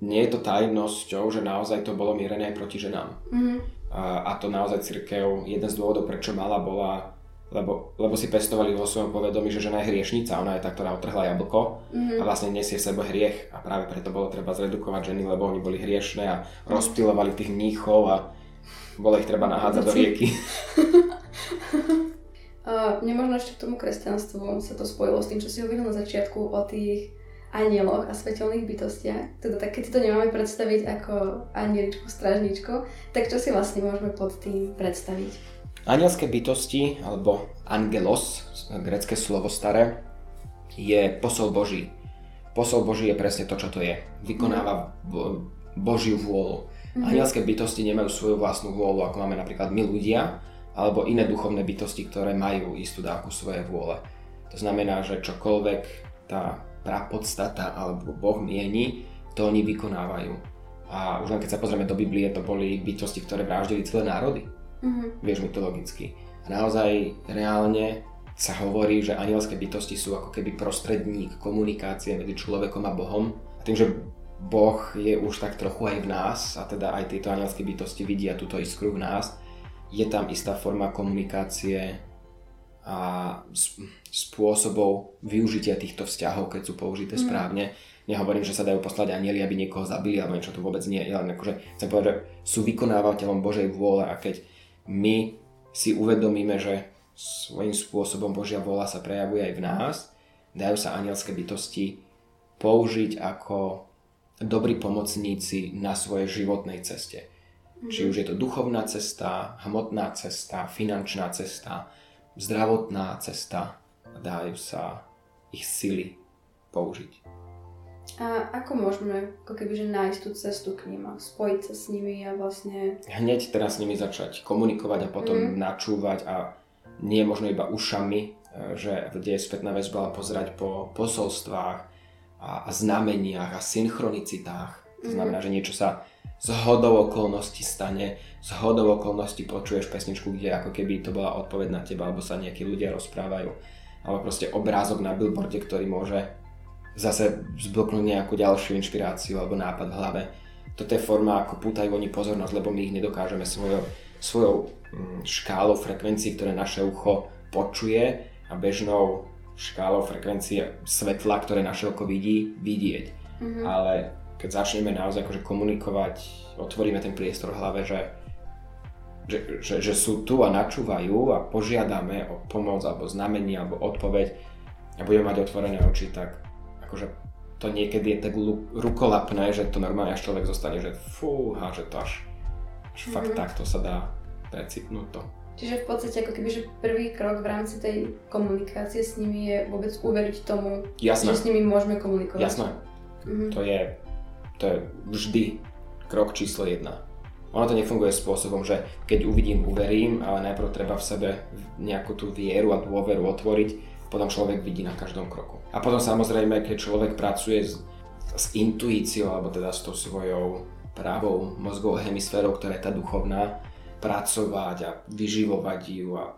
nie je to tajnosťou, že naozaj to bolo mierené aj proti ženám. Mm-hmm. A, a to naozaj církev, jeden z dôvodov, prečo mala, bola, lebo, lebo si pestovali vo svojom povedomí, že žena je hriešnica, ona je tá, ktorá otrhla jablko mm-hmm. a vlastne nesie v sebe hriech a práve preto bolo treba zredukovať ženy, lebo oni boli hriešne a rozptilovali tých mníchov a bolo ich treba nahádzať do rieky. Uh, mne možno ešte k tomu kresťanstvu sa to spojilo s tým, čo si hovoril na začiatku o tých anieloch a svetelných bytostiach. Teda tak keď si to nemáme predstaviť ako anieličku, stražničku, tak čo si vlastne môžeme pod tým predstaviť? Anielské bytosti, alebo angelos, grecké slovo staré, je posol Boží. Posol Boží je presne to, čo to je. Vykonáva Božiu vôľu. Mm-hmm. Anielské bytosti nemajú svoju vlastnú vôľu, ako máme napríklad my ľudia, alebo iné duchovné bytosti, ktoré majú istú dávku svojej vôle. To znamená, že čokoľvek tá prapodstata alebo Boh mieni, to oni vykonávajú. A už len keď sa pozrieme do Biblie, to boli bytosti, ktoré vraždili celé národy. Mm-hmm. Vieš, mytologicky. A naozaj reálne sa hovorí, že anielské bytosti sú ako keby prostredník komunikácie medzi človekom a Bohom. A tým, že Boh je už tak trochu aj v nás, a teda aj tieto anielské bytosti vidia túto iskru v nás, je tam istá forma komunikácie a spôsobov využitia týchto vzťahov, keď sú použité mm. správne. Nehovorím, že sa dajú poslať anieli, aby niekoho zabili, alebo niečo to vôbec nie je, len akože chcem povedať, že sú vykonávateľom Božej vôle a keď my si uvedomíme, že svojím spôsobom Božia vôľa sa prejavuje aj v nás, dajú sa anielské bytosti použiť ako dobrí pomocníci na svojej životnej ceste. Mm. Či už je to duchovná cesta, hmotná cesta, finančná cesta, zdravotná cesta dajú sa ich sily použiť. A ako môžeme ako keby, že nájsť tú cestu k ním a spojiť sa s nimi a vlastne... Hneď teraz s nimi začať komunikovať a potom mm. načúvať a nie možno iba ušami, e, že kde je spätná väzba, ale pozerať po posolstvách a, a znameniach a synchronicitách. To mhm. znamená, že niečo sa z hodou okolností stane, z hodou okolností počuješ pesničku, kde ako keby to bola odpoveď na teba, alebo sa nejakí ľudia rozprávajú. Alebo proste obrázok na billboarde, ktorý môže zase zbloknúť nejakú ďalšiu inšpiráciu alebo nápad v hlave. Toto je forma, ako pútajú oni pozornosť, lebo my ich nedokážeme svojou, svojou mm, škálou frekvencií, ktoré naše ucho počuje a bežnou škálou frekvencie svetla, ktoré naše oko vidí, vidieť. Mm-hmm. Ale keď začneme naozaj akože komunikovať, otvoríme ten priestor v hlave, že, že, že, že sú tu a načúvajú a požiadame o pomoc alebo znamenie alebo odpoveď a budeme mať otvorené oči, tak akože to niekedy je tak rukolapné, že to normálne až človek zostane, že fúha, že to až, až mm-hmm. fakt takto sa dá precitnúť to. Čiže v podstate ako keby, že prvý krok v rámci tej komunikácie s nimi je vôbec uveriť tomu, Jasné. že s nimi môžeme komunikovať. Jasné. Mm-hmm. To, je, to je vždy krok číslo jedna. Ono to nefunguje spôsobom, že keď uvidím, uverím, ale najprv treba v sebe nejakú tú vieru a dôveru otvoriť, potom človek vidí na každom kroku. A potom samozrejme, keď človek pracuje s, s intuíciou, alebo teda s tou svojou pravou mozgovou hemisférou, ktorá je tá duchovná, pracovať a vyživovať ju a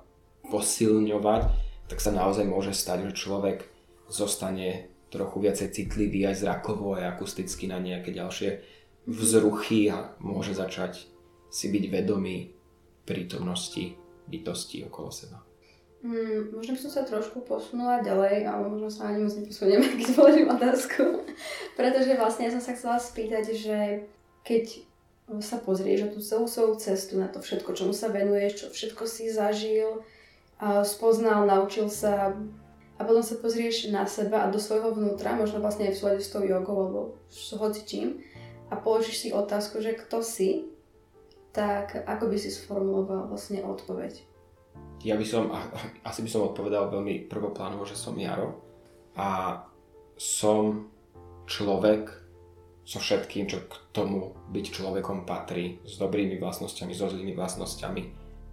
posilňovať, tak sa naozaj môže stať, že človek zostane trochu viacej citlivý aj zrakovo, aj akusticky na nejaké ďalšie vzruchy a môže začať si byť vedomý prítomnosti bytosti okolo seba. Hmm, možno by som sa trošku posunula ďalej, ale možno sa ani moc neposunieme, keď položím otázku. Pretože vlastne ja som sa chcela spýtať, že keď sa pozrieš na tú celú svoju cestu, na to všetko, čomu sa venuješ, čo všetko si zažil, spoznal, naučil sa a potom sa pozrieš na seba a do svojho vnútra, možno vlastne aj v súlade s tou jogou alebo s hoci čím a položíš si otázku, že kto si, tak ako by si sformuloval vlastne odpoveď? Ja by som, asi by som odpovedal veľmi prvoplánovo, že som Jaro a som človek, so všetkým, čo k tomu byť človekom patrí, s dobrými vlastnosťami, so zlými vlastnosťami,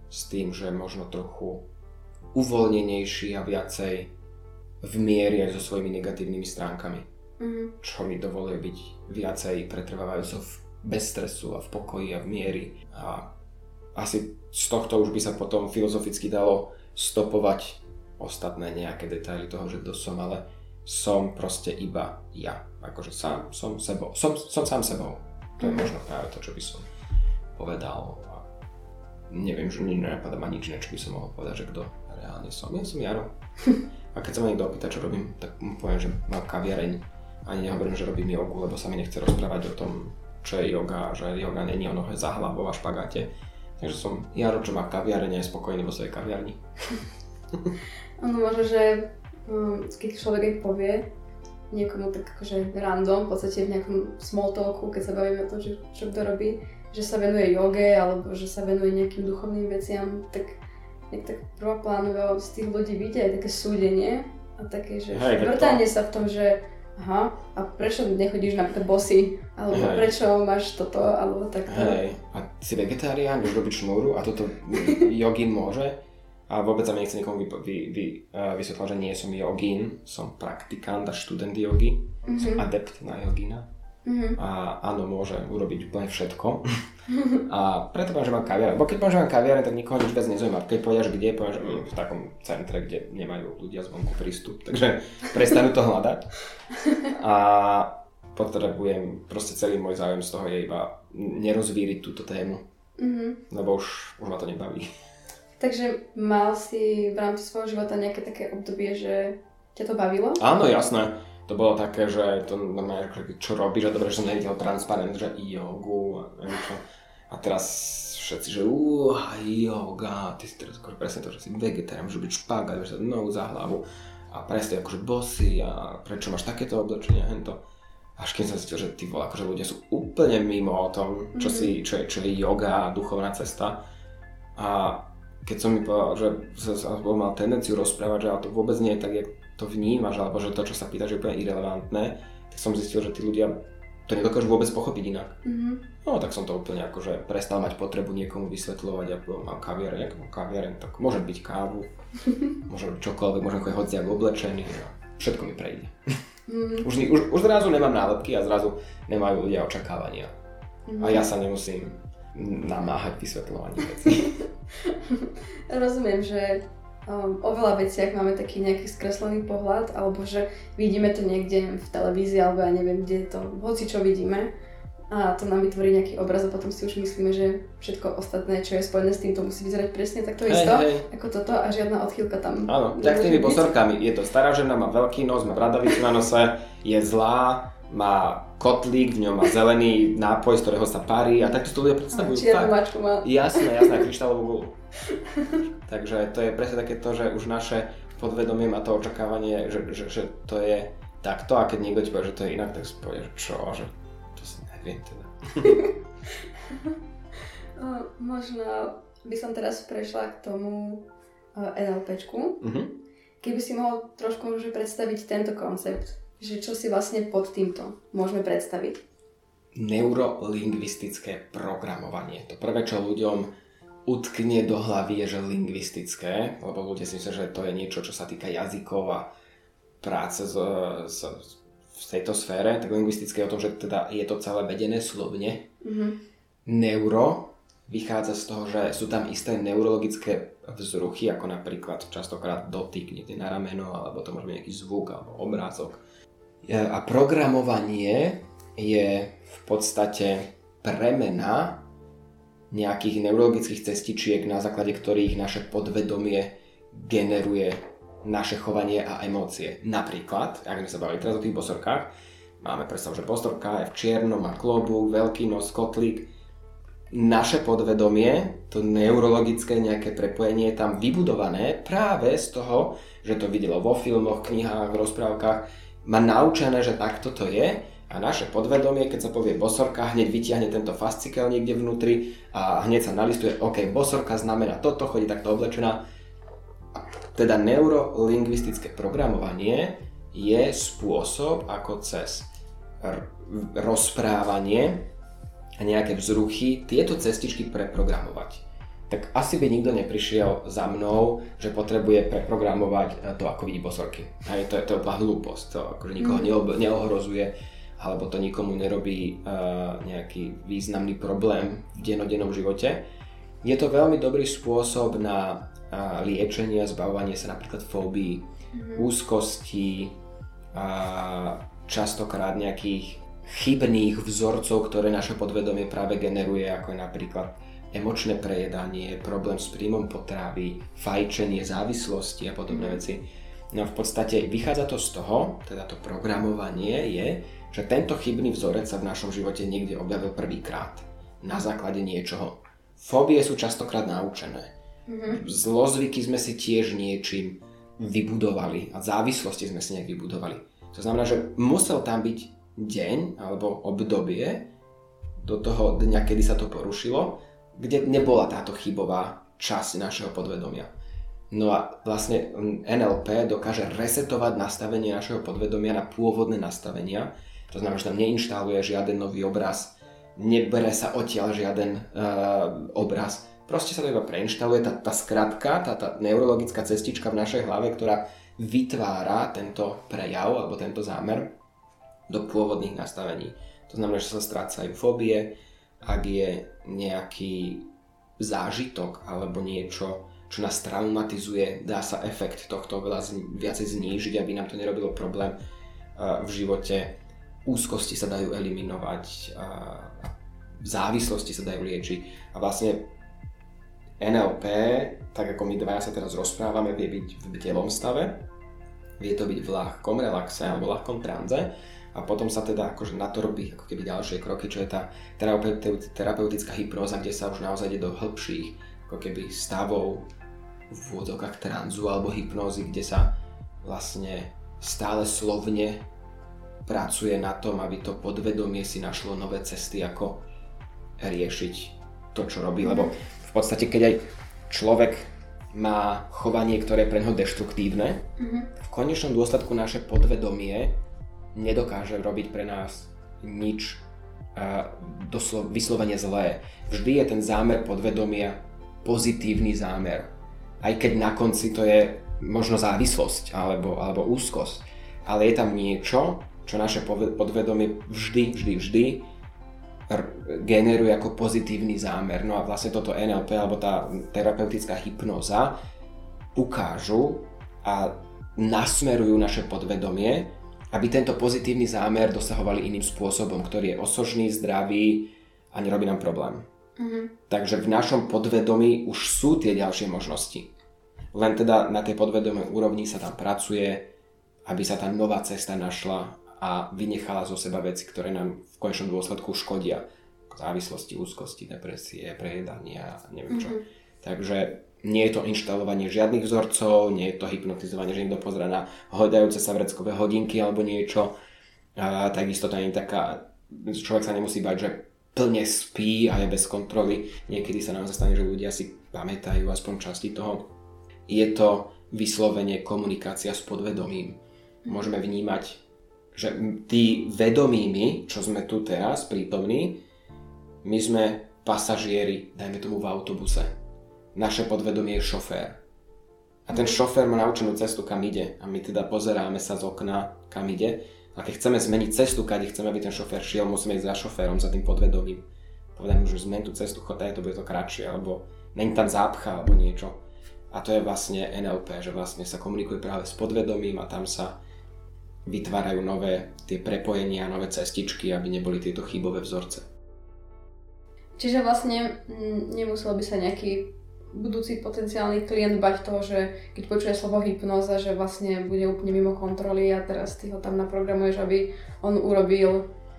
s tým, že možno trochu uvoľnenejší a viacej v miery aj so svojimi negatívnymi stránkami. Mm-hmm. Čo mi dovoluje byť viacej pretrvávajúco bez stresu a v pokoji a v miery. A asi z tohto už by sa potom filozoficky dalo stopovať ostatné nejaké detaily toho, že kto som, ale som proste iba ja. Akože sám, som sebou. Som, som sám sebou. To je mhm. možno práve to, čo by som povedal. A neviem, že nenapadá ma nič iné, čo by som mohol povedať, že kto reálne som. Ja som Jaro. A keď sa ma niekto opýta, čo robím, tak mu poviem, že mám kaviareň. Ani nehovorím, že robím jogu, lebo sa mi nechce rozprávať o tom, čo je yoga, že yoga není o nohe za hlavou a špagáte. Takže som Jaro, čo má kaviareň a je spokojný vo svojej kaviarni. ono možno, že Hm, keď človek aj povie niekomu tak akože random, v podstate v nejakom small talku, keď sa bavíme o tom, že čo kto robí, že sa venuje joge alebo že sa venuje nejakým duchovným veciam, tak nejak tak prvoplánovo z tých ľudí vidie aj také súdenie a také, že vrtanie sa v tom, že aha, a prečo nechodíš napríklad bosy, alebo Hej. prečo máš toto, alebo takto. Hej, a si vegetarián, už robiť šnúru a toto jogin môže? A vôbec sa mi nechce nikomu vy, vy, vy, uh, vysvetľovať, že nie som jogín, som praktikant a študent jogy, mm-hmm. som adept na jogína. Mm-hmm. A áno, môže urobiť úplne všetko. a preto poviem, že mám kaviare. Bo keď poviem, že mám kaviare, tak nikoho nič viac nezaujíma. Keď povedia, že kde, poviem, že mm, v takom centre, kde nemajú ľudia zvonku prístup. Takže prestanú to hľadať. A potrebujem, proste celý môj záujem z toho je iba nerozvíriť túto tému. Mm-hmm. Lebo už, už ma to nebaví. Takže mal si v rámci svojho života nejaké také obdobie, že ťa to bavilo? Áno, jasné. To bolo také, že to normálne, čo robíš, a dobre, že som nevidel transparent, že jogu a neviem čo. A teraz všetci, že uha, yoga, ty si teraz akože presne to, že si vegetarián, že byť špagát, že sa nohu za hlavu a presne akože bossy a prečo máš takéto oblečenie, hento. Až keď som zistil, že tí vole, akože ľudia sú úplne mimo o tom, čo, mm-hmm. si, čo, je, čo je yoga a duchovná cesta. A keď som mi povedal, že sa mal tendenciu rozprávať, že ale to vôbec nie je tak, jak to vnímaš, alebo že to, čo sa pýtaš, je úplne irrelevantné, tak som zistil, že tí ľudia to nedokážu vôbec pochopiť inak. Mm-hmm. No tak som to úplne akože prestal mať potrebu niekomu vysvetľovať, ako mám kaviareň, ako mám kaviareň, tak môžem byť kávu, môžem čokoľvek, môžem chodiť hociak oblečený a všetko mi prejde. Mm-hmm. Už, už, už zrazu nemám nálepky a zrazu nemajú ľudia očakávania. Mm-hmm. A ja sa nemusím namáhať vysvetľovanie vecí. Rozumiem, že um, o veľa veciach máme taký nejaký skreslený pohľad, alebo že vidíme to niekde v televízii, alebo ja neviem, kde to, hoci čo vidíme, a to nám vytvorí nejaký obraz a potom si už myslíme, že všetko ostatné, čo je spojené s tým, to musí vyzerať presne takto hey, isto, hey. ako toto a žiadna odchýlka tam. Áno, tak tými bosorkami. Je to stará žena, má veľký nos, má bradavicu na nose, je zlá, má kotlík, v ňom má zelený nápoj, z ktorého sa parí a takto si to ľudia predstavujú. Čiernu mačku má. Jasné, jasné, kryštálovú gulu. Takže to je presne také to, že už naše podvedomie má to očakávanie, že, že, že to je takto a keď niekto ti povie, že to je inak, tak si povie, že čo, že to si neviem teda. Možno by som teraz prešla k tomu NLPčku. Uh-huh. Keby si mohol trošku že predstaviť tento koncept, že čo si vlastne pod týmto môžeme predstaviť? Neurolingvistické programovanie. To prvé, čo ľuďom utkne do hlavy je, že lingvistické, lebo ľudia si myslia, že to je niečo, čo sa týka jazykov a práce z, z, v tejto sfére, tak lingvistické je o tom, že teda je to celé vedené slovne. Mm-hmm. Neuro vychádza z toho, že sú tam isté neurologické vzruchy, ako napríklad častokrát dotyk niekde na rameno, alebo to môže byť nejaký zvuk alebo obrázok. A programovanie je v podstate premena nejakých neurologických cestičiek, na základe ktorých naše podvedomie generuje naše chovanie a emócie. Napríklad, ak sme sa bavili teraz o tých bosorkách, máme predstavu, že bosorka je v čiernom, má klobúk, veľký nos, kotlík. Naše podvedomie, to neurologické nejaké prepojenie je tam vybudované práve z toho, že to videlo vo filmoch, knihách, rozprávkach, má naučené, že takto to je a naše podvedomie, keď sa povie bosorka, hneď vytiahne tento fascikel niekde vnútri a hneď sa nalistuje, OK, bosorka znamená toto, chodí takto oblečená. Teda neurolingvistické programovanie je spôsob, ako cez r- rozprávanie a nejaké vzruchy tieto cestičky preprogramovať tak asi by nikto neprišiel za mnou, že potrebuje preprogramovať to, ako vidí bosorky. Hej, to, je, to je úplná hlúposť, to akože nikoho mm. neohrozuje alebo to nikomu nerobí uh, nejaký významný problém v denodennom živote. Je to veľmi dobrý spôsob na uh, liečenie a zbavovanie sa napríklad fóbií, mm-hmm. úzkosti a častokrát nejakých chybných vzorcov, ktoré naše podvedomie práve generuje, ako je napríklad emočné prejedanie, problém s príjmom potravy, fajčenie, závislosti a podobné mm. veci. No v podstate vychádza to z toho, teda to programovanie je, že tento chybný vzorec sa v našom živote niekde objavil prvýkrát na základe niečoho. Fóbie sú častokrát naučené. Mm-hmm. Zlozvyky sme si tiež niečím vybudovali a závislosti sme si nejak vybudovali. To znamená, že musel tam byť deň alebo obdobie do toho dňa, kedy sa to porušilo, kde nebola táto chybová časť našeho podvedomia. No a vlastne NLP dokáže resetovať nastavenie našeho podvedomia na pôvodné nastavenia to znamená, že tam neinštaluje žiaden nový obraz, nebere sa odtiaľ žiaden uh, obraz. Proste sa to iba preinštaluje, tá, tá skratka, tá, tá neurologická cestička v našej hlave, ktorá vytvára tento prejav alebo tento zámer do pôvodných nastavení. To znamená, že sa strácajú fóbie, ak je nejaký zážitok alebo niečo, čo nás traumatizuje, dá sa efekt tohto veľa viacej znížiť, aby nám to nerobilo problém uh, v živote úzkosti sa dajú eliminovať, a závislosti sa dajú liečiť. A vlastne NLP, tak ako my dvaja sa teraz rozprávame, vie byť v bdelom stave, vie to byť v ľahkom relaxe alebo ľahkom tranze a potom sa teda akože na to robí ako keby ďalšie kroky, čo je tá terapeutická hypnoza, kde sa už naozaj ide do hĺbších ako keby stavov v vôdzokách tranzu alebo hypnózy, kde sa vlastne stále slovne pracuje na tom, aby to podvedomie si našlo nové cesty, ako riešiť to, čo robí. Lebo v podstate, keď aj človek má chovanie, ktoré je pre neho deštruktívne, mm-hmm. v konečnom dôsledku naše podvedomie nedokáže robiť pre nás nič uh, doslo- vyslovene zlé. Vždy je ten zámer podvedomia pozitívny zámer. Aj keď na konci to je možno závislosť alebo, alebo úzkosť. Ale je tam niečo, čo naše podvedomie vždy, vždy, vždy generuje ako pozitívny zámer. No a vlastne toto NLP alebo tá terapeutická hypnoza ukážu a nasmerujú naše podvedomie, aby tento pozitívny zámer dosahovali iným spôsobom, ktorý je osožný, zdravý a nerobí nám problém. Mm-hmm. Takže v našom podvedomí už sú tie ďalšie možnosti. Len teda na tej podvedomej úrovni sa tam pracuje, aby sa tá nová cesta našla a vynechala zo seba veci, ktoré nám v konečnom dôsledku škodia. Závislosti, úzkosti, depresie, prejedania, neviem čo. Mm-hmm. Takže nie je to inštalovanie žiadnych vzorcov, nie je to hypnotizovanie, že niekto pozera na hodajúce sa vreckové hodinky alebo niečo. A takisto to nie je taká, človek sa nemusí bať, že plne spí a je bez kontroly. Niekedy sa nám zastane, že ľudia si pamätajú aspoň časti toho. Je to vyslovene komunikácia s podvedomím. Môžeme vnímať že tí vedomými, čo sme tu teraz prítomní, my sme pasažieri, dajme tomu v autobuse. Naše podvedomie je šofér. A ten šofér má naučenú cestu, kam ide. A my teda pozeráme sa z okna, kam ide. A keď chceme zmeniť cestu, kade chceme, aby ten šofér šiel, musíme ísť za šoférom, za tým podvedomím. Povedať mu, že zmen tú cestu, chod to bude to kratšie, alebo není tam zápcha, alebo niečo. A to je vlastne NLP, že vlastne sa komunikuje práve s podvedomím a tam sa vytvárajú nové tie prepojenia, nové cestičky, aby neboli tieto chybové vzorce. Čiže vlastne mm, nemusel by sa nejaký budúci potenciálny klient bať toho, že keď počuje slovo hypnoza, že vlastne bude úplne mimo kontroly a teraz ty ho tam naprogramuješ, aby on urobil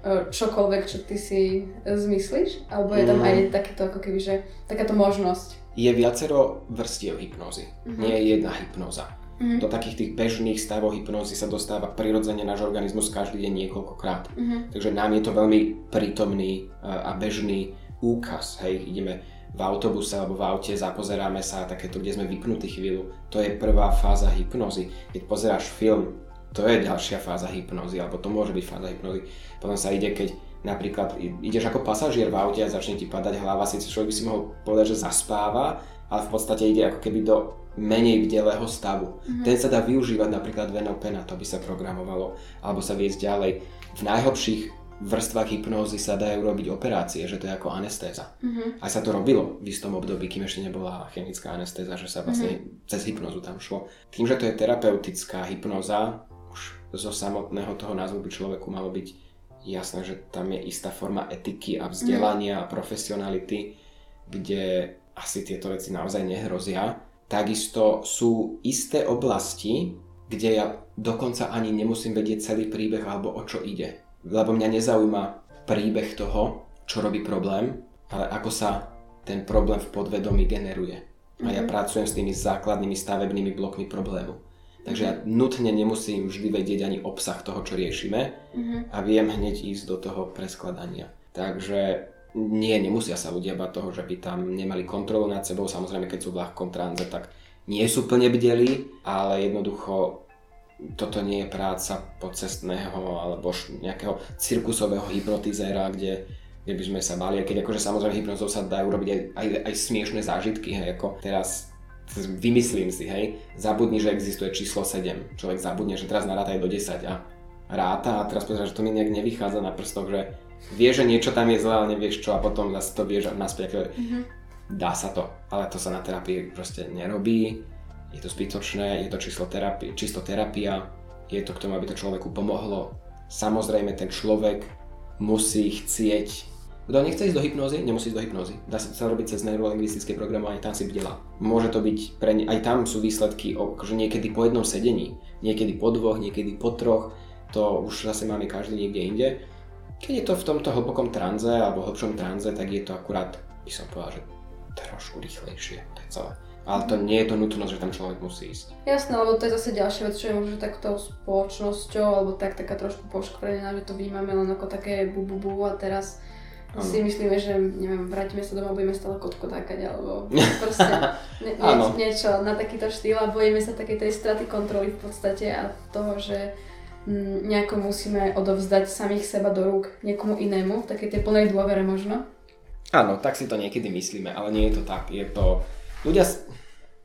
e, čokoľvek, čo ty si zmyslíš? Alebo je tam mm. aj takéto, ako keby, že takáto možnosť? Je viacero vrstiev hypnozy. Mm-hmm. Nie je jedna hypnoza. Mm-hmm. Do takých tých bežných stavov hypnózy sa dostáva prirodzene náš organizmus každý deň niekoľkokrát. Mm-hmm. Takže nám je to veľmi prítomný a bežný úkaz. Hej, ideme v autobuse alebo v aute, zapozeráme sa takéto, kde sme vypnutí chvíľu. To je prvá fáza hypnozy. Keď pozeráš film, to je ďalšia fáza hypnozy, alebo to môže byť fáza hypnozy. Potom sa ide, keď napríklad ideš ako pasažier v aute a začne ti padať hlava, síce človek by si mohol povedať, že zaspáva, ale v podstate ide ako keby do menej bdelého stavu. Mm-hmm. Ten sa dá využívať napríklad v NLP na to, aby sa programovalo, alebo sa viesť ďalej. V najhlbších vrstvách hypnózy sa dajú robiť operácie, že to je ako anestéza. Mm-hmm. Aj sa to robilo v istom období, kým ešte nebola chemická anestéza, že sa vlastne mm-hmm. cez hypnozu tam šlo. Tým, že to je terapeutická hypnoza, už zo samotného toho názvu by človeku malo byť jasné, že tam je istá forma etiky a vzdelania mm-hmm. a profesionality, kde asi tieto veci naozaj nehrozia Takisto sú isté oblasti, kde ja dokonca ani nemusím vedieť celý príbeh alebo o čo ide. Lebo mňa nezaujíma príbeh toho, čo robí problém, ale ako sa ten problém v podvedomí generuje. A ja mhm. pracujem s tými základnými stavebnými blokmi problému. Takže ja nutne nemusím vždy vedieť ani obsah toho, čo riešime mm-hmm. a viem hneď ísť do toho preskladania. Takže nie, nemusia sa ľudia toho, že by tam nemali kontrolu nad sebou. Samozrejme, keď sú v ľahkom tranze, tak nie sú plne bdelí, ale jednoducho toto nie je práca pocestného alebo nejakého cirkusového hypnotizéra, kde, kde by sme sa bali, keď akože samozrejme hypnozou sa dajú robiť aj, aj, aj smiešné zážitky, hej, ako teraz vymyslím si, hej, zabudni, že existuje číslo 7. Človek zabudne, že teraz naráta aj do 10 a ráta a teraz pozrie, že to mi nejak nevychádza na prstoch, že vie, že niečo tam je zle, ale nevieš čo a potom zase to vieš naspäť. Mm-hmm. Dá sa to, ale to sa na terapii proste nerobí, je to zbytočné, je to čisto, terapia, čisto terapia, je to k tomu, aby to človeku pomohlo. Samozrejme ten človek musí chcieť kto nechce ísť do hypnózy, nemusí ísť do hypnózy. Dá sa to robiť cez neurolingvistické programovanie, tam si bdela. Môže to byť, pre ne, aj tam sú výsledky akože niekedy po jednom sedení, niekedy po dvoch, niekedy po troch, to už zase máme každý niekde inde. Keď je to v tomto hlbokom tranze alebo hlbšom tranze, tak je to akurát, by som povedal, že trošku rýchlejšie, to je celé. Ale to nie je to nutnosť, že tam človek musí ísť. Jasné, lebo to je zase ďalšia vec, čo je možno takto spoločnosťou, alebo tak taká trošku poškvrnená, že to vnímame len ako také bu, bu, bu a teraz ano. si myslíme, že neviem, vrátime sa domov, budeme stále kotko takať, alebo proste ne, nie, niečo na takýto štýl a bojíme sa takej tej straty kontroly v podstate a toho, že nejako musíme odovzdať samých seba do rúk niekomu inému, v takej tej plnej dôvere možno. Áno, tak si to niekedy myslíme, ale nie je to tak. Je to... Ľudia...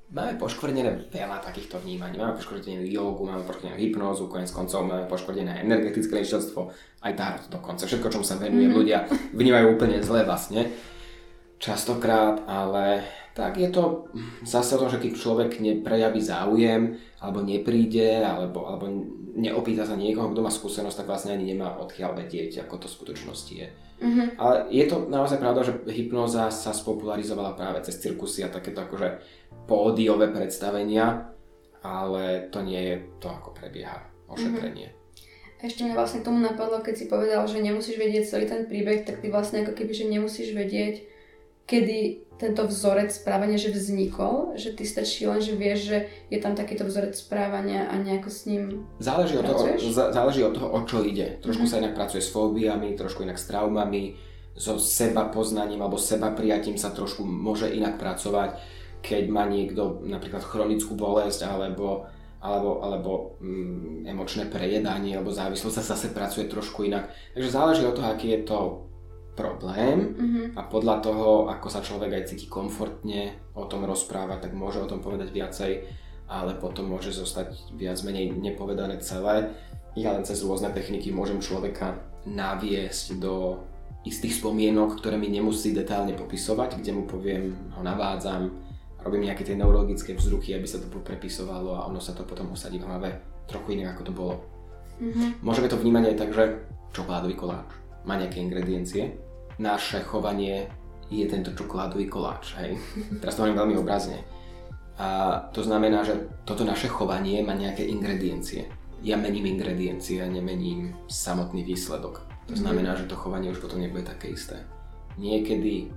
Máme poškvrnené veľa takýchto vnímaní. Máme poškvrnené jogu, máme poškvrnené hypnózu, konec koncov máme poškvrnené energetické liečiteľstvo, aj tarot dokonca. Všetko, čomu sa venujem, mm-hmm. ľudia vnímajú úplne zle vlastne. Častokrát, ale tak je to zase o tom, že keď človek neprejaví záujem, alebo nepríde, alebo, alebo neopýta sa niekoho, kto má skúsenosť, tak vlastne ani nemá odkiaľ vedieť, ako to v skutočnosti je. Mm-hmm. Ale je to naozaj pravda, že hypnoza sa spopularizovala práve cez cirkusy a takéto akože pódiové predstavenia, ale to nie je to, ako prebieha ošetrenie. Mm-hmm. Ešte mňa vlastne tomu napadlo, keď si povedal, že nemusíš vedieť celý ten príbeh, tak ty vlastne ako keby, že nemusíš vedieť, kedy tento vzorec správania, že vznikol, že ty stačí len, že vieš, že je tam takýto vzorec správania a nejako s ním Záleží od, toho, záleží od toho, o čo ide. Trošku Mhm. sa inak pracuje s fóbiami, trošku inak s traumami, so seba poznaním alebo seba prijatím sa trošku môže inak pracovať, keď má niekto napríklad chronickú bolesť alebo, alebo, alebo mm, emočné prejedanie alebo závislosť sa zase pracuje trošku inak. Takže záleží od toho, aký je to problém Mhm. a podľa toho, ako sa človek aj cíti komfortne o tom rozprávať, tak môže o tom povedať viacej, ale potom môže zostať viac menej nepovedané celé. Ja len cez rôzne techniky môžem človeka naviesť do istých spomienok, ktoré mi nemusí detálne popisovať, kde mu poviem, ho navádzam, robím nejaké tie neurologické vzruchy, aby sa to poprepisovalo a ono sa to potom usadí v hlave trochu inak, ako to bolo. Mhm. Môžeme to vnímať aj tak, že čokoládový koláč má nejaké ingrediencie. Naše chovanie je tento čokoládový koláč, hej. Teraz to hovorím veľmi obrazne. A to znamená, že toto naše chovanie má nejaké ingrediencie. Ja mením ingrediencie a nemením samotný výsledok. To znamená, že to chovanie už potom nebude také isté. Niekedy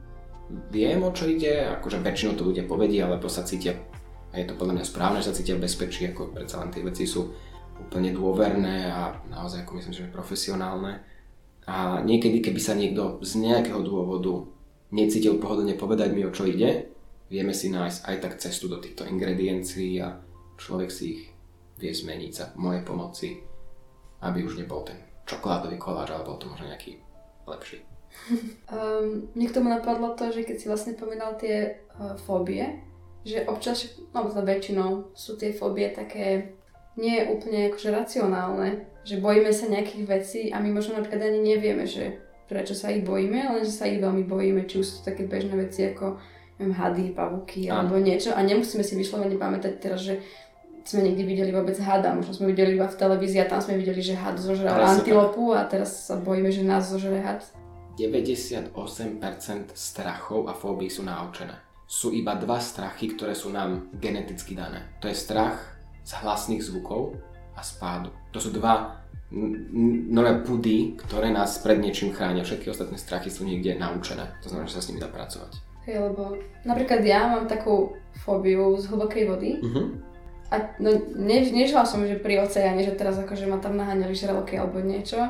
viem, o čo ide, akože väčšinou to ľudia povedia, alebo sa cítia, a je to podľa mňa správne, že sa cítia v bezpečí, ako predsa len tie veci sú úplne dôverné a naozaj ako myslím, že profesionálne. A niekedy, keby sa niekto z nejakého dôvodu necítil pohodlne povedať mi, o čo ide, vieme si nájsť aj tak cestu do týchto ingrediencií a človek si ich vie zmeniť za mojej pomoci, aby už nebol ten čokoládový koláč, ale bol to možno nejaký lepší. Um, mne k tomu napadlo to, že keď si vlastne pomínal tie uh, fóbie, že občas, no to väčšinou sú tie fóbie také nie úplne akože racionálne, že bojíme sa nejakých vecí a my možno napríklad ani nevieme, že prečo sa ich bojíme, ale že sa ich veľmi bojíme, či už sú to také bežné veci ako neviem, hady, pavúky alebo niečo a nemusíme si vyslovene pamätať teraz, že sme niekdy videli vôbec hada, možno sme videli iba v televízii a tam sme videli, že had zožral antilopu a teraz sa bojíme, že nás zožere had. 98% strachov a fóbií sú naučené. Sú iba dva strachy, ktoré sú nám geneticky dané. To je strach z hlasných zvukov a spádu. To sú dva nové pudy, ktoré nás pred niečím chránia. Všetky ostatné strachy sú niekde naučené. To znamená, že sa s nimi dá pracovať. Hej, lebo napríklad ja mám takú fóbiu z hlbokej vody Mhm. a no, ne, nežila som, že pri oceáne, že teraz akože ma tam naháňali žraloky alebo niečo.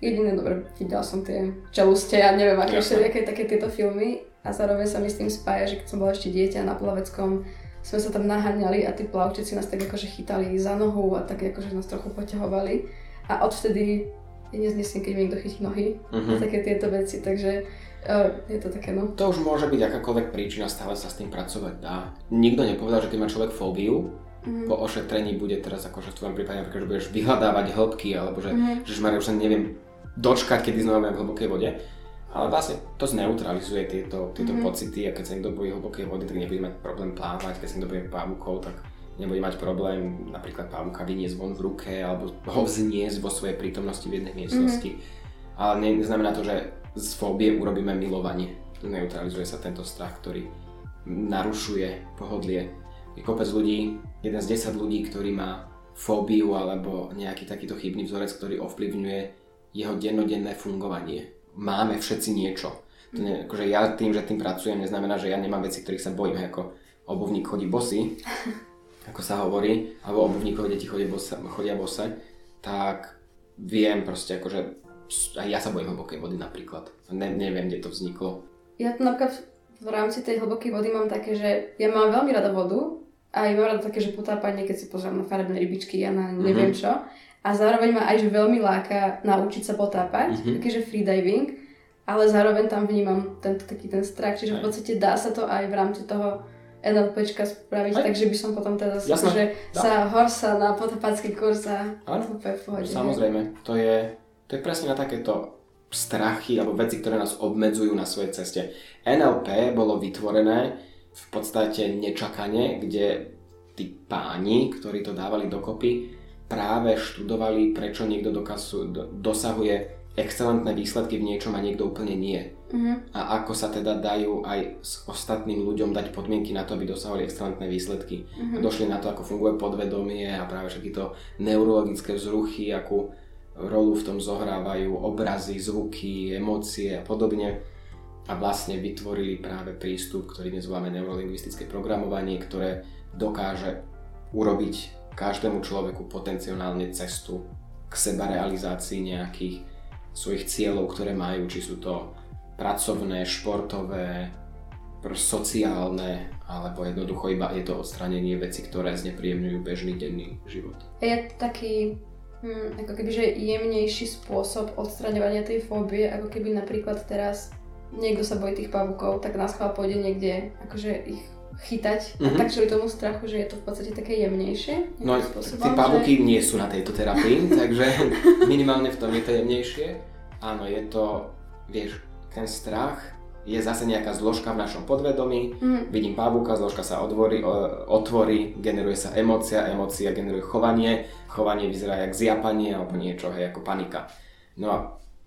Jediné, dobre, videla som tie čeluste a neviem, aké všelijaké také tieto filmy a zároveň sa mi s tým spája, že keď som bola ešte dieťa na plaveckom, sme sa tam naháňali a tí plavčici nás tak akože chytali za nohu a tak akože nás trochu poťahovali a odvtedy ja neznesiem, keď mi niekto chytí nohy Mhm. a také tieto veci, takže uh, je to také no. To už môže byť akákoľvek príčina, stále sa s tým pracovať dá. Nikto nepovedal, že keď má človek fóbiu, Mhm. po ošetrení bude teraz akože v tvojom prípade napríklad, že budeš vyhľadávať hĺbky, alebo že, Mhm. že už sa neviem dočkať, kedy znova v hlbokej vode. Ale vlastne to zneutralizuje tieto, tieto Mhm. pocity a keď sa niekto bojí hlbokej vody, tak nebude mať problém plávať, keď sa niekto bojí pavúkov, tak nebude mať problém napríklad pavúka vyniesť von v ruke alebo ho vzniesť vo svojej prítomnosti v jednej miestnosti. Ale ne, neznamená to, že z fóbie urobíme milovanie. Neutralizuje sa tento strach, ktorý narušuje pohodlie. Je kopec ľudí, jeden z 10 ľudí, ktorý má fóbiu alebo nejaký takýto chybný vzorec, ktorý ovplyvňuje jeho dennodenné fungovanie. Máme všetci niečo. To nie, akože ja tým, že tým pracujem, neznamená, že ja nemám veci, ktorých sa bojím, ako obuvník chodí bosy, ako sa hovorí, alebo obuvníkové deti chodia bose, chodia bose, tak viem proste akože aj ja sa bojím hlbokej vody napríklad. Ne, neviem, kde to vzniklo. Ja to napríklad v rámci tej hlbokej vody mám také, že ja mám veľmi rada vodu a ja mám rada také, že potápanie, keď si pozriem na farebné rybičky a na neviem čo. A zároveň ma aj že veľmi láka naučiť sa potápať, Mhm. takže freediving, ale zároveň tam vnímam tento taký ten strach, čiže v podstate dá sa to aj v rámci toho NLPčka spraviť, Aj. takže by som potom teda Jasné, že dá. sa horsa na potápacký kurz a úplne v pohode. Samozrejme, to je, to je presne na takéto strachy alebo veci, ktoré nás obmedzujú na svojej ceste. NLP bolo vytvorené v podstate nečakane, kde tí páni, ktorí to dávali dokopy, práve študovali, prečo niekto dokazu, do, dosahuje excelentné výsledky v niečom a niekto úplne nie. Mhm. A ako sa teda dajú aj s ostatným ľuďom dať podmienky na to, aby dosahovali excelentné výsledky. Mhm. Došli na to, ako funguje podvedomie a práve všetky to neurologické vzruchy, akú rolu v tom zohrávajú obrazy, zvuky, emócie a podobne a vlastne vytvorili práve prístup, ktorý dnes voláme neurolingvistické programovanie, ktoré dokáže urobiť každému človeku potenciálne cestu k seba realizácii nejakých svojich cieľov, ktoré majú, či sú to pracovné, športové, sociálne, alebo jednoducho iba je to odstránenie veci, ktoré znepríjemňujú bežný denný život. Je taký hm, ako keby, že jemnejší spôsob odstraňovania tej fóbie, ako keby napríklad teraz niekto sa bojí tých pavúkov, tak nás chvíľa pôjde niekde akože ich chytať mm-hmm. tak čili tomu strachu, že je to v podstate také jemnejšie. No spôsobom, tí pavúky že... nie sú na tejto terapii, takže minimálne v tom je to jemnejšie. Áno, je to, vieš, ten strach je zase nejaká zložka v našom podvedomí. Mm. Vidím pavúka, zložka sa otvorí, otvorí, generuje sa emócia, emócia generuje chovanie, chovanie vyzerá jak zjapanie alebo niečo, hej, ako panika. No a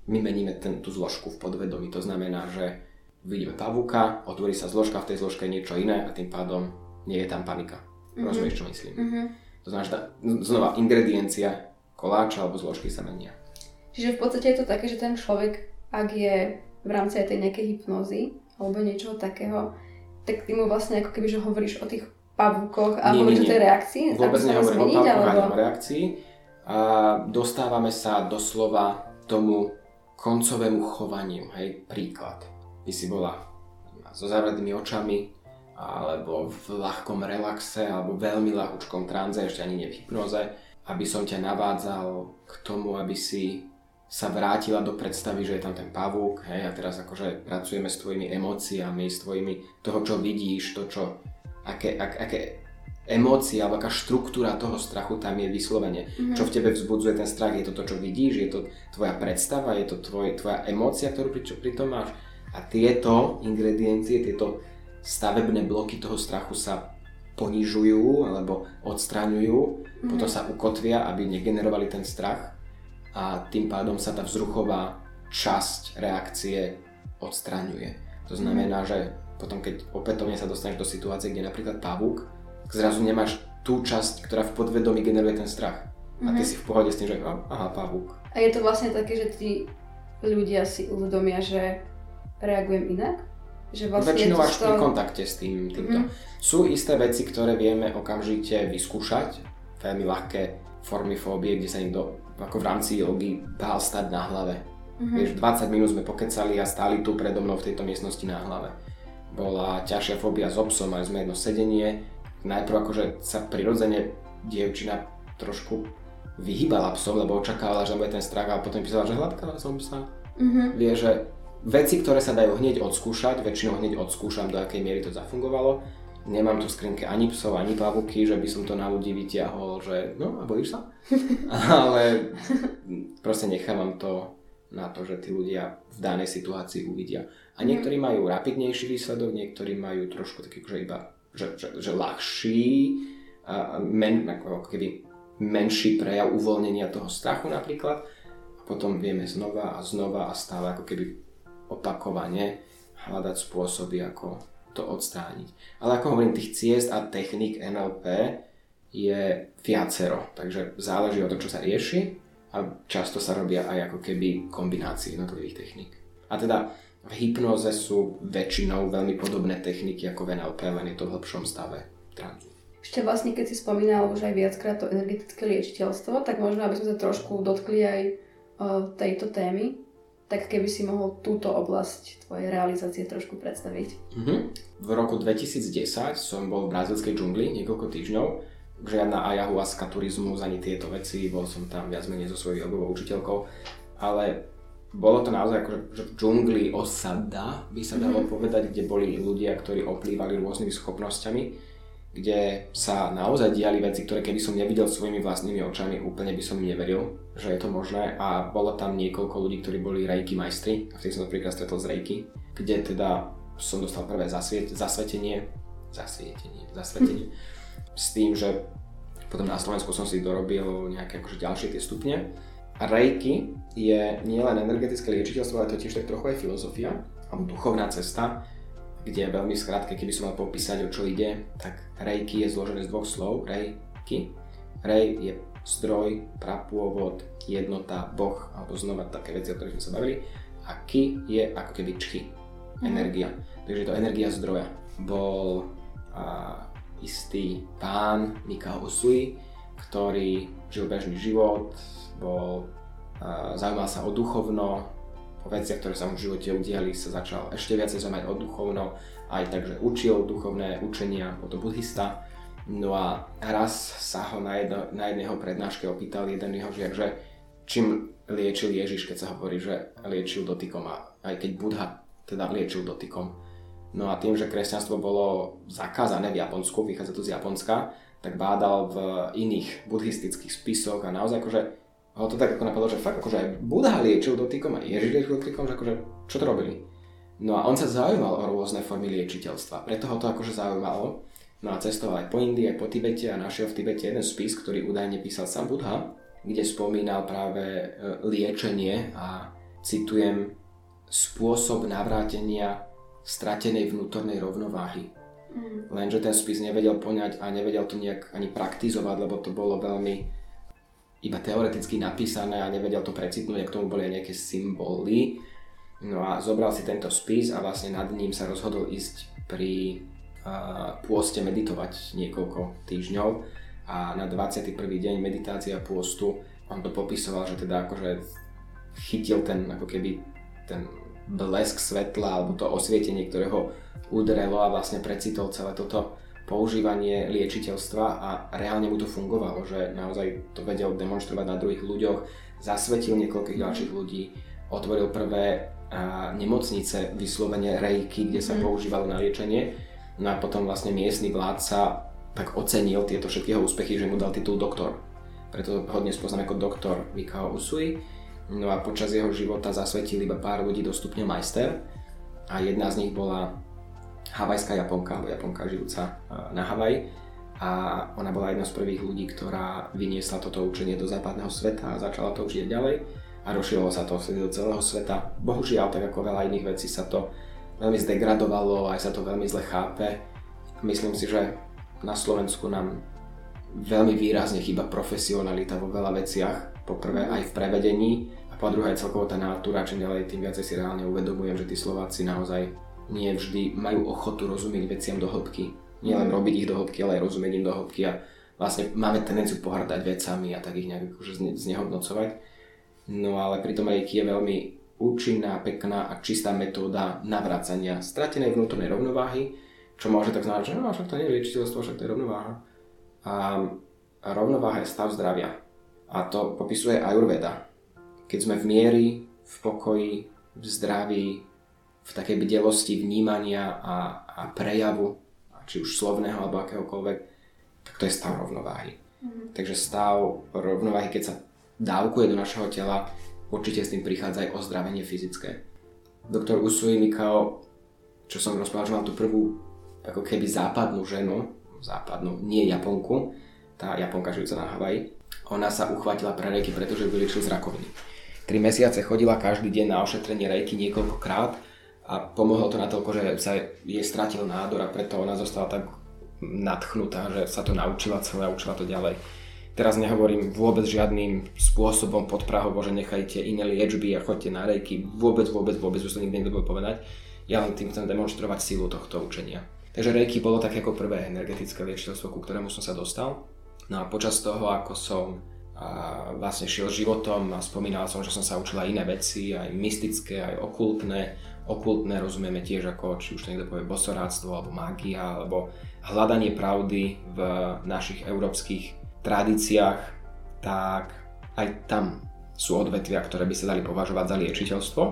my meníme ten, tú zložku v podvedomí. To znamená, že vidíme pavúka, otvorí sa zložka, v tej zložke je niečo iné a tým pádom nie je tam panika. Mm-hmm. Rozumieš, čo myslím? Mm-hmm. To znamená, že tá, znova ingrediencia koláča alebo zložky sa menia. Čiže v podstate je to také, že ten človek, ak je v rámci aj tej nejakej hypnózy alebo niečoho takého, tak ty mu vlastne ako keby, že hovoríš o tých pavúkoch a nie, hovoríš nie, nie. o tej reakcii? Vôbec nehovorím o pavúkoch alebo... o reakcii. A dostávame sa doslova tomu koncovému chovaniu. Hej, príklad. Ty si bola so zavretými očami, alebo v ľahkom relaxe, alebo veľmi ľahúčkom tranze, ešte ani nie v hypnoze, aby som ťa navádzal k tomu, aby si sa vrátila do predstavy, že je tam ten pavúk, hej, a teraz akože pracujeme s tvojimi emóciami, s tvojimi, toho, čo vidíš, to, čo, aké, ak, aké emócie alebo aká štruktúra toho strachu tam je vyslovene. Mm-hmm. Čo v tebe vzbudzuje ten strach? Je to to, čo vidíš? Je to tvoja predstava? Je to tvoj, tvoja emócia, ktorú pri, čo, pri tom máš? A tieto ingrediencie, tieto stavebné bloky toho strachu sa ponižujú alebo odstraňujú, mm-hmm. potom sa ukotvia, aby negenerovali ten strach a tým pádom sa tá vzruchová časť reakcie odstraňuje. To znamená, že potom keď opätovne sa dostaneš do situácie, kde napríklad pavúk zrazu nemáš tú časť, ktorá v podvedomí generuje ten strach. Mm-hmm. A ty mhm. si v pohode s tým, že aha, pavúk. A je to vlastne také, že tí ľudia si uvedomia, že reagujem inak? Že vlastne Väčšinou až to... pri kontakte s tým, týmto. Mm-hmm. Sú isté veci, ktoré vieme okamžite vyskúšať, veľmi ľahké formy fóbie, kde sa niekto ako v rámci jogy dal stať na hlave. Mm-hmm. Vieš, 20 minút sme pokecali a stáli tu predo mnou v tejto miestnosti na hlave. Bola ťažšia fóbia s obsom, mali sme jedno sedenie, najprv akože sa prirodzene dievčina trošku vyhýbala psom, lebo očakávala, že bude ten strach a potom písala, že hladkala som psa. Mm-hmm. Vie, že veci, ktoré sa dajú hneď odskúšať, väčšinou hneď odskúšam, do akej miery to zafungovalo. Nemám tu v skrinke ani psov, ani pavuky, že by som to na ľudí vytiahol, že no a bojíš sa? Ale proste nechávam to na to, že tí ľudia v danej situácii uvidia. A niektorí majú rapidnejší výsledok, niektorí majú trošku taký, že iba že, že, že ľahší, a men, ako keby menší prejav uvoľnenia toho strachu napríklad. A potom vieme znova a znova a stále ako keby opakovane hľadať spôsoby, ako to odstrániť. Ale ako hovorím, tých ciest a technik NLP je viacero, takže záleží od toho, čo sa rieši a často sa robia aj ako keby kombinácie jednotlivých techník. A teda v hypnoze sú väčšinou veľmi podobné techniky ako v NLP, len je to v hlbšom stave tranzu. Ešte vlastne, keď si spomínal už aj viackrát to energetické liečiteľstvo, tak možno, aby sme sa trošku dotkli aj o, tejto témy, tak keby si mohol túto oblasť tvojej realizácie trošku predstaviť. Mm-hmm. V roku 2010 som bol v brazilskej džungli niekoľko týždňov, žiadna ayahuasca, turizmus, ani tieto veci, bol som tam viac menej so svojou jogovou učiteľkou, ale bolo to naozaj akože že v džungli osada, by sa dalo mm-hmm. povedať, kde boli ľudia, ktorí oplývali rôznymi schopnosťami, kde sa naozaj diali veci, ktoré keby som nevidel svojimi vlastnými očami, úplne by som im neveril, že je to možné. A bolo tam niekoľko ľudí, ktorí boli rejky majstri, a vtedy som napríklad stretol z rejky, kde teda som dostal prvé zasviet, zasvetenie, zasvietenie, zasvetenie, mm. s tým, že potom na Slovensku som si dorobil nejaké akože ďalšie tie stupne. Reiki je nielen energetické liečiteľstvo, ale to tiež tak trochu aj filozofia, alebo duchovná cesta, kde je veľmi skrátke, keby som mal popísať, o čo ide, tak Reiki je zložené z dvoch slov, Reiki. Rei je zdroj, prapôvod, jednota, boh, alebo znova také veci, o ktorých sme sa bavili. A ki je ako keby čchy, mm. energia. Takže to energia zdroja. Bol a, istý pán Mikao Usui, ktorý žil bežný život, bol, a, zaujímal sa o duchovno, po veciach, ktoré sa mu v živote udiali, sa začal ešte viacej zaujímať o duchovno, aj takže učil duchovné učenia, bol to buddhista. No a raz sa ho na, jedno, na jedného prednáške opýtal jeden jeho žiak, že čím liečil Ježiš, keď sa hovorí, že liečil dotykom a aj keď Budha teda liečil dotykom. No a tým, že kresťanstvo bolo zakázané v Japonsku, vychádza to z Japonska, tak bádal v iných buddhistických spisoch a naozaj akože ho to tak ako napadlo, že fakt akože aj Budha liečil dotykom a Ježiš liečil dotykom, že akože čo to robili? No a on sa zaujímal o rôzne formy liečiteľstva, preto ho to akože zaujímalo. No a cestoval aj po Indii, aj po Tibete a našiel v Tibete jeden spis, ktorý údajne písal sám Budha, kde spomínal práve e, liečenie a citujem spôsob navrátenia stratenej vnútornej rovnováhy. Mm. Lenže ten spis nevedel poňať a nevedel to nejak ani praktizovať, lebo to bolo veľmi iba teoreticky napísané a nevedel to precitnúť, a k tomu boli aj nejaké symboly No a zobral si tento spis a vlastne nad ním sa rozhodol ísť pri pôste meditovať niekoľko týždňov a na 21. deň meditácia pôstu on to popisoval, že teda akože chytil ten ako keby ten blesk svetla alebo to osvietenie, ktoré ho udrelo a vlastne precitol celé toto používanie liečiteľstva a reálne mu to fungovalo, že naozaj to vedel demonstrovať na druhých ľuďoch, zasvetil niekoľkých ďalších ľudí, otvoril prvé a nemocnice vyslovene rejky, kde sa mm. používalo na liečenie. No a potom vlastne miestny vládca tak ocenil tieto všetkého úspechy, že mu dal titul doktor. Preto ho dnes poznám ako doktor Mikao Usui. No a počas jeho života zasvetil iba pár ľudí do stupňa majster a jedna z nich bola havajská Japonka, alebo Japonka žijúca na Havaji. A ona bola jedna z prvých ľudí, ktorá vyniesla toto učenie do západného sveta a začala to učiť ďalej a rozšírilo sa to do celého sveta. Bohužiaľ, tak ako veľa iných vecí sa to veľmi zdegradovalo, aj sa to veľmi zle chápe. Myslím si, že na Slovensku nám veľmi výrazne chýba profesionalita vo veľa veciach. Po prvé aj v prevedení a po druhé celkovo tá natúra, čím ďalej tým viacej si reálne uvedomujem, že tí Slováci naozaj nie vždy majú ochotu rozumieť veciam do hĺbky. Nie len mm. robiť ich do hĺbky, ale aj rozumieť im do hĺbky a vlastne máme tendenciu pohrdať vecami a tak ich nejak akože znehodnocovať No ale pritom reiki je veľmi účinná, pekná a čistá metóda navracania stratenej vnútornej rovnováhy, čo môže tak znamenať, že no, však to nie je liečiteľstvo, však to je rovnováha. A, a rovnováha je stav zdravia. A to popisuje Ayurveda. Keď sme v miery, v pokoji, v zdraví, v takej bdelosti vnímania a, a prejavu, či už slovného alebo akéhokoľvek, tak to je stav rovnováhy. Mm. Takže stav rovnováhy, keď sa dávkuje do našeho tela, určite s tým prichádza aj ozdravenie fyzické. Doktor Usui Mikao, čo som rozprával, že mal tú prvú ako keby západnú ženu, západnú, nie Japonku, tá Japonka žijúca na Havaji, ona sa uchvátila pre rejky, pretože vyliečil z rakoviny. Tri mesiace chodila každý deň na ošetrenie rejky niekoľkokrát a pomohlo to natoľko, že sa jej stratil nádor a preto ona zostala tak nadchnutá, že sa to naučila celé a učila to ďalej. Teraz nehovorím vôbec žiadnym spôsobom podprahovo, že nechajte iné liečby a choďte na rejky. Vôbec, vôbec, vôbec, už to nikdy nebude povedať. Ja len tým chcem demonstrovať silu tohto učenia. Takže rejky bolo také ako prvé energetické liečiteľstvo, ku ktorému som sa dostal. No a počas toho, ako som a vlastne šiel životom a spomínal som, že som sa učila iné veci, aj mystické, aj okultné. Okultné rozumieme tiež ako, či už to niekto povie, bosoráctvo, alebo mágia, alebo hľadanie pravdy v našich európskych tradíciách, tak aj tam sú odvetvia, ktoré by sa dali považovať za liečiteľstvo.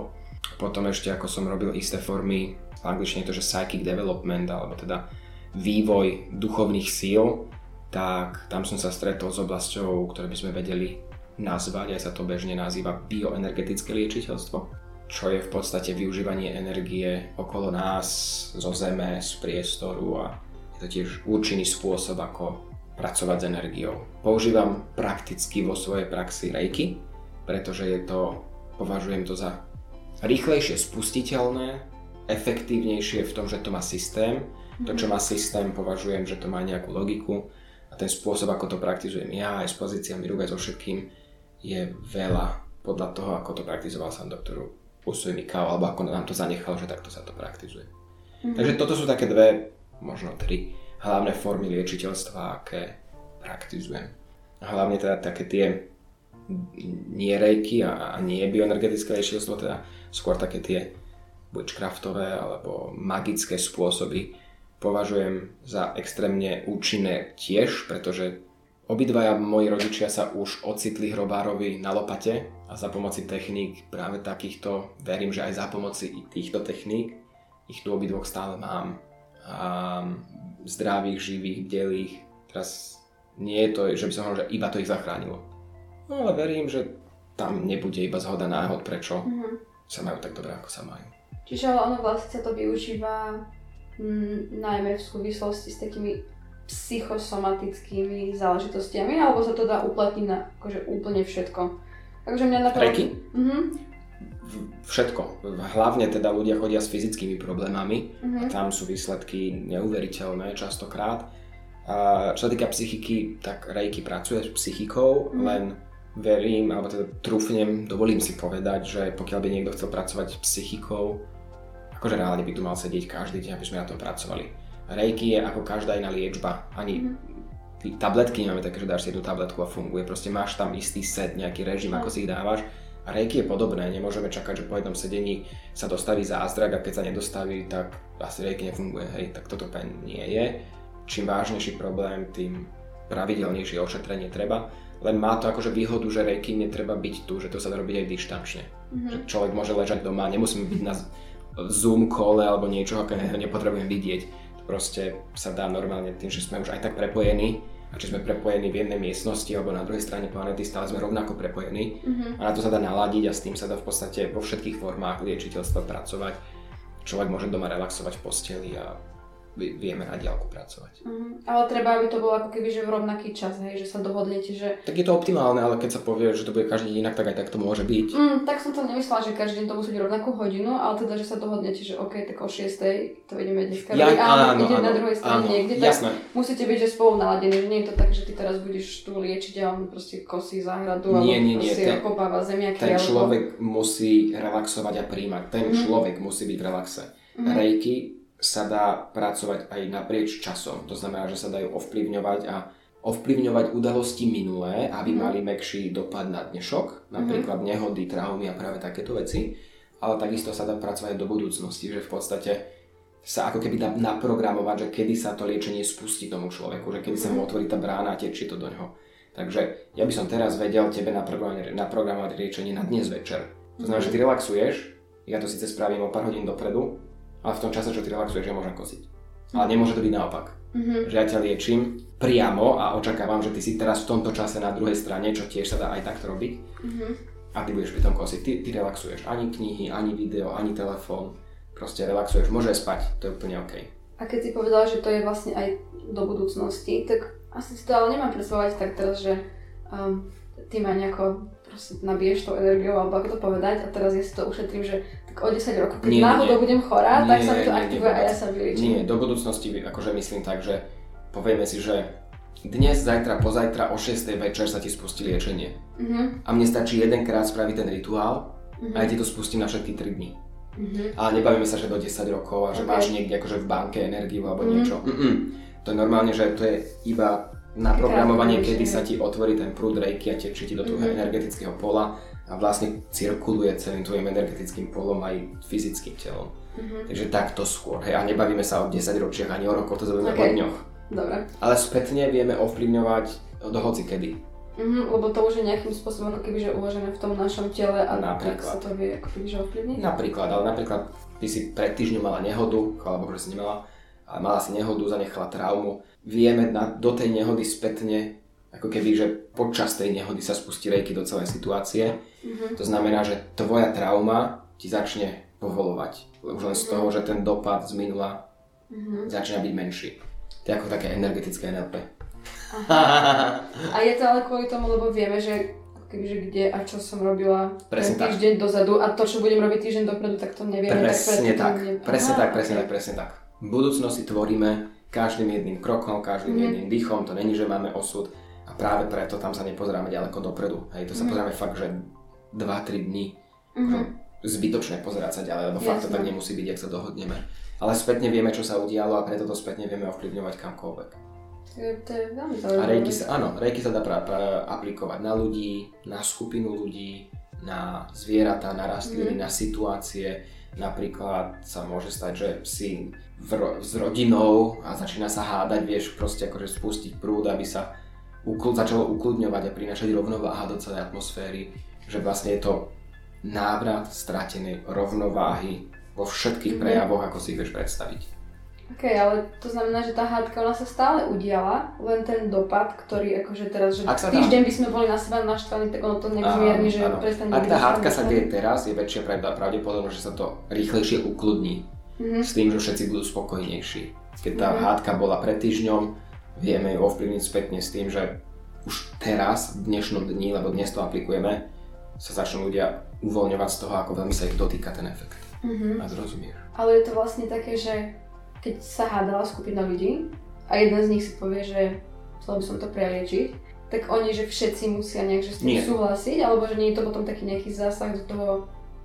Potom ešte ako som robil isté formy, v angličtine to, že psychic development, alebo teda vývoj duchovných síl, tak tam som sa stretol s oblasťou, ktoré by sme vedeli nazvať, aj sa to bežne nazýva bioenergetické liečiteľstvo, čo je v podstate využívanie energie okolo nás, zo zeme, z priestoru a je to tiež účinný spôsob, ako pracovať s energiou. Používam prakticky vo svojej praxi rejky, pretože je to, považujem to za rýchlejšie spustiteľné, efektívnejšie v tom, že to má systém. To, čo má systém, považujem, že to má nejakú logiku. A ten spôsob, ako to praktizujem ja, aj s pozíciami rúk, aj so všetkým, je veľa podľa toho, ako to praktizoval sám doktor Usui Mikao, alebo ako nám to zanechal, že takto sa to praktizuje. Mm-hmm. Takže toto sú také dve, možno tri hlavné formy liečiteľstva, aké praktizujem. Hlavne teda také tie nie rejky a, a nie bioenergetické liečiteľstvo, teda skôr také tie witchcraftové alebo magické spôsoby považujem za extrémne účinné tiež, pretože obidvaja moji rodičia sa už ocitli hrobárovi na lopate a za pomoci techník práve takýchto, verím, že aj za pomoci týchto techník ich tu obidvoch stále mám. A zdravých, živých, bdelých. Teraz nie je to, že by som hovoril, že iba to ich zachránilo. No ale verím, že tam nebude iba zhoda náhod, prečo mm-hmm. sa majú tak dobre, ako sa majú. Čiže ale ono vlastne sa to využíva mm, najmä v súvislosti s takými psychosomatickými záležitostiami, alebo sa to dá uplatniť na akože úplne všetko. Takže mňa napadlo... Reiki? Mhm. Všetko. Hlavne teda ľudia chodia s fyzickými problémami mm-hmm. tam sú výsledky neuveriteľné častokrát. A čo sa týka psychiky, tak Reiki pracuje s psychikou, mm-hmm. len verím, alebo teda trúfnem, dovolím si povedať, že pokiaľ by niekto chcel pracovať s psychikou, akože reálne by tu mal sedieť každý deň, aby sme na tom pracovali. Reiki je ako každá iná liečba. Ani mm-hmm. tabletky nemáme také, že dáš si jednu tabletku a funguje. Proste máš tam istý set, nejaký režim, ako si ich dávaš. A reiki je podobné, nemôžeme čakať, že po jednom sedení sa dostaví zázrak a keď sa nedostaví, tak asi reiki nefunguje. Hej, tak toto úplne nie je. Čím vážnejší problém, tým pravidelnejšie ošetrenie treba. Len má to akože výhodu, že reiki netreba byť tu, že to sa dá robiť aj dištančne. Mm-hmm. Že človek môže ležať doma, nemusíme byť na Zoom kole alebo niečo, ako nepotrebujem vidieť proste sa dá normálne tým, že sme už aj tak prepojení a či sme prepojení v jednej miestnosti alebo na druhej strane planety, stále sme rovnako prepojení mm-hmm. a na to sa dá naladiť a s tým sa dá v podstate vo všetkých formách liečiteľstva pracovať. Človek môže doma relaxovať v posteli a vieme na diálku pracovať. Uh-huh. Ale treba, aby to bolo ako keby že v rovnaký čas, hej, že sa dohodnete, že... Tak je to optimálne, ale keď sa povie, že to bude každý deň inak, tak aj tak to môže byť. Mm, tak som to nemyslela, že každý deň to musí byť rovnakú hodinu, ale teda, že sa dohodnete, že OK, tak o 6 to ideme dneska ja, áno, áno, ide áno, na druhej strane áno, niekde, tak musíte byť že spolu naladení, že nie je to tak, že ty teraz budeš tu liečiť a on proste kosí záhradu nie, nie, nie, ten, okopáva zemiaky. Ten alebo... človek musí relaxovať a príjmať, ten mm. človek musí byť v relaxe. Mm. Reiki sa dá pracovať aj naprieč časom. To znamená, že sa dajú ovplyvňovať a ovplyvňovať udalosti minulé, aby mm. mali mekší dopad na dnešok, napríklad mm. nehody, traumy a práve takéto veci. Ale takisto sa dá pracovať do budúcnosti, že v podstate sa ako keby dá naprogramovať, že kedy sa to liečenie spustí tomu človeku, že kedy sa mu mhm. otvorí tá brána a tečie to do ňoho. Takže ja by som teraz vedel tebe naprogramovať, naprogramovať liečenie na dnes večer. To znamená, že ty relaxuješ, ja to síce spravím o pár hodín dopredu, ale v tom čase, čo ty relaxuješ, ja môžem kosiť. Ale nemôže to byť naopak. Mm-hmm. Že ja ťa liečím priamo a očakávam, že ty si teraz v tomto čase na druhej strane, čo tiež sa dá aj takto robiť. Mm-hmm. A ty budeš pri tom kosiť. Ty, ty relaxuješ. Ani knihy, ani video, ani telefón. Proste relaxuješ. Môže spať. To je úplne OK. A keď si povedala, že to je vlastne aj do budúcnosti, tak asi si to ale nemám predstavovať tak teraz, že um, ty ma nejako proste nabiješ tou energiou, alebo ako to povedať, a teraz ja si to ušetrím, že o 10 rokov, keď nie, náhodou nie. budem chorá, nie, tak sa mi to aktivuje a ja sa vyliečím. Nie, do budúcnosti akože myslím tak, že povieme si, že dnes, zajtra, pozajtra o 6. večer sa ti spustí liečenie. Uh-huh. A mne stačí jedenkrát spraviť ten rituál uh-huh. a ja ti to spustím na všetky 3 dní. Uh-huh. Ale nebavíme sa, že do 10 rokov a že okay. máš niekde akože v banke energiu alebo uh-huh. niečo. Uh-uh. To je normálne, že to je iba naprogramovanie, kedy sa ti otvorí ten prúd rejky a tečí ti do toho mm-hmm. energetického pola a vlastne cirkuluje celým tvojim energetickým polom aj fyzickým telom. Mm-hmm. Takže takto skôr. Hej, a nebavíme sa o 10 ročiach ani o rokoch, to zaujímavé okay. o dňoch. Dobre. Ale spätne vieme ovplyvňovať do hoci kedy. Mm-hmm, lebo to už je nejakým spôsobom ako keby, že uložené v tom našom tele a napríklad. tak sa to vie ako keby, že ovplyvniť? Napríklad, ale napríklad ty si pred týždňom mala nehodu, chvála Bohu, že si nemala, ale mala si nehodu, zanechala traumu vieme na, do tej nehody spätne, ako keby, že počas tej nehody sa spustí rejky do celej situácie. Mm-hmm. To znamená, že tvoja trauma ti začne povolovať. Už len z toho, že ten dopad z minula mm-hmm. začína byť menší. To je ako také energetické NLP. A je to ale kvôli tomu, lebo vieme, že kebyže kde a čo som robila presne ten týždeň tak. dozadu a to, čo budem robiť týždeň dopredu, tak to nevieme. Presne tak, tak. presne tak, presne tak, presne tak. V budúcnosti tvoríme každým jedným krokom, každým mm. jedným dýchom, to není, že máme osud práve preto tam sa nepozeráme ďaleko dopredu. Hej, to sa mm. pozeráme fakt, že 2-3 dní. Mm-hmm. Zbytočné pozerať sa ďalej, lebo Jasne. fakt to tak nemusí byť, ak sa dohodneme. Ale spätne vieme, čo sa udialo a preto to spätne vieme ovplyvňovať kamkoľvek. To je veľmi A rejky sa, áno, rejky sa dá pra, pra, aplikovať na ľudí, na skupinu ľudí, na zvieratá, na rastliny, mm. na situácie. Napríklad sa môže stať, že si v s rodinou a začína sa hádať, vieš, proste akože spustiť prúd, aby sa ukl- začalo ukludňovať a prinašať rovnováha do celej atmosféry. Že vlastne je to návrat stratenej rovnováhy vo všetkých mm. prejavoch, ako si ich vieš predstaviť. OK, ale to znamená, že tá hádka ona sa stále udiala, len ten dopad, ktorý akože teraz, že týždeň by sme boli na seba naštvaní, tak ono to nejak zmierni, že prestane Ak tá hádka sa deje teraz, je väčšia pravdepodobnosť, že sa to rýchlejšie ukludní. Mm-hmm. S tým, že všetci budú spokojnejší. Keď tá mm-hmm. hádka bola pred týždňom, vieme ju ovplyvniť spätne s tým, že už teraz, v dnešnom dni, lebo dnes to aplikujeme, sa začnú ľudia uvoľňovať z toho, ako veľmi sa ich dotýka ten efekt. Mm-hmm. A zrozumieš. Ale je to vlastne také, že keď sa hádala skupina ľudí a jeden z nich si povie, že chcel by som to preliečiť, tak oni, že všetci musia nejak že s tým nie. súhlasiť, alebo že nie je to potom taký nejaký zásah do toho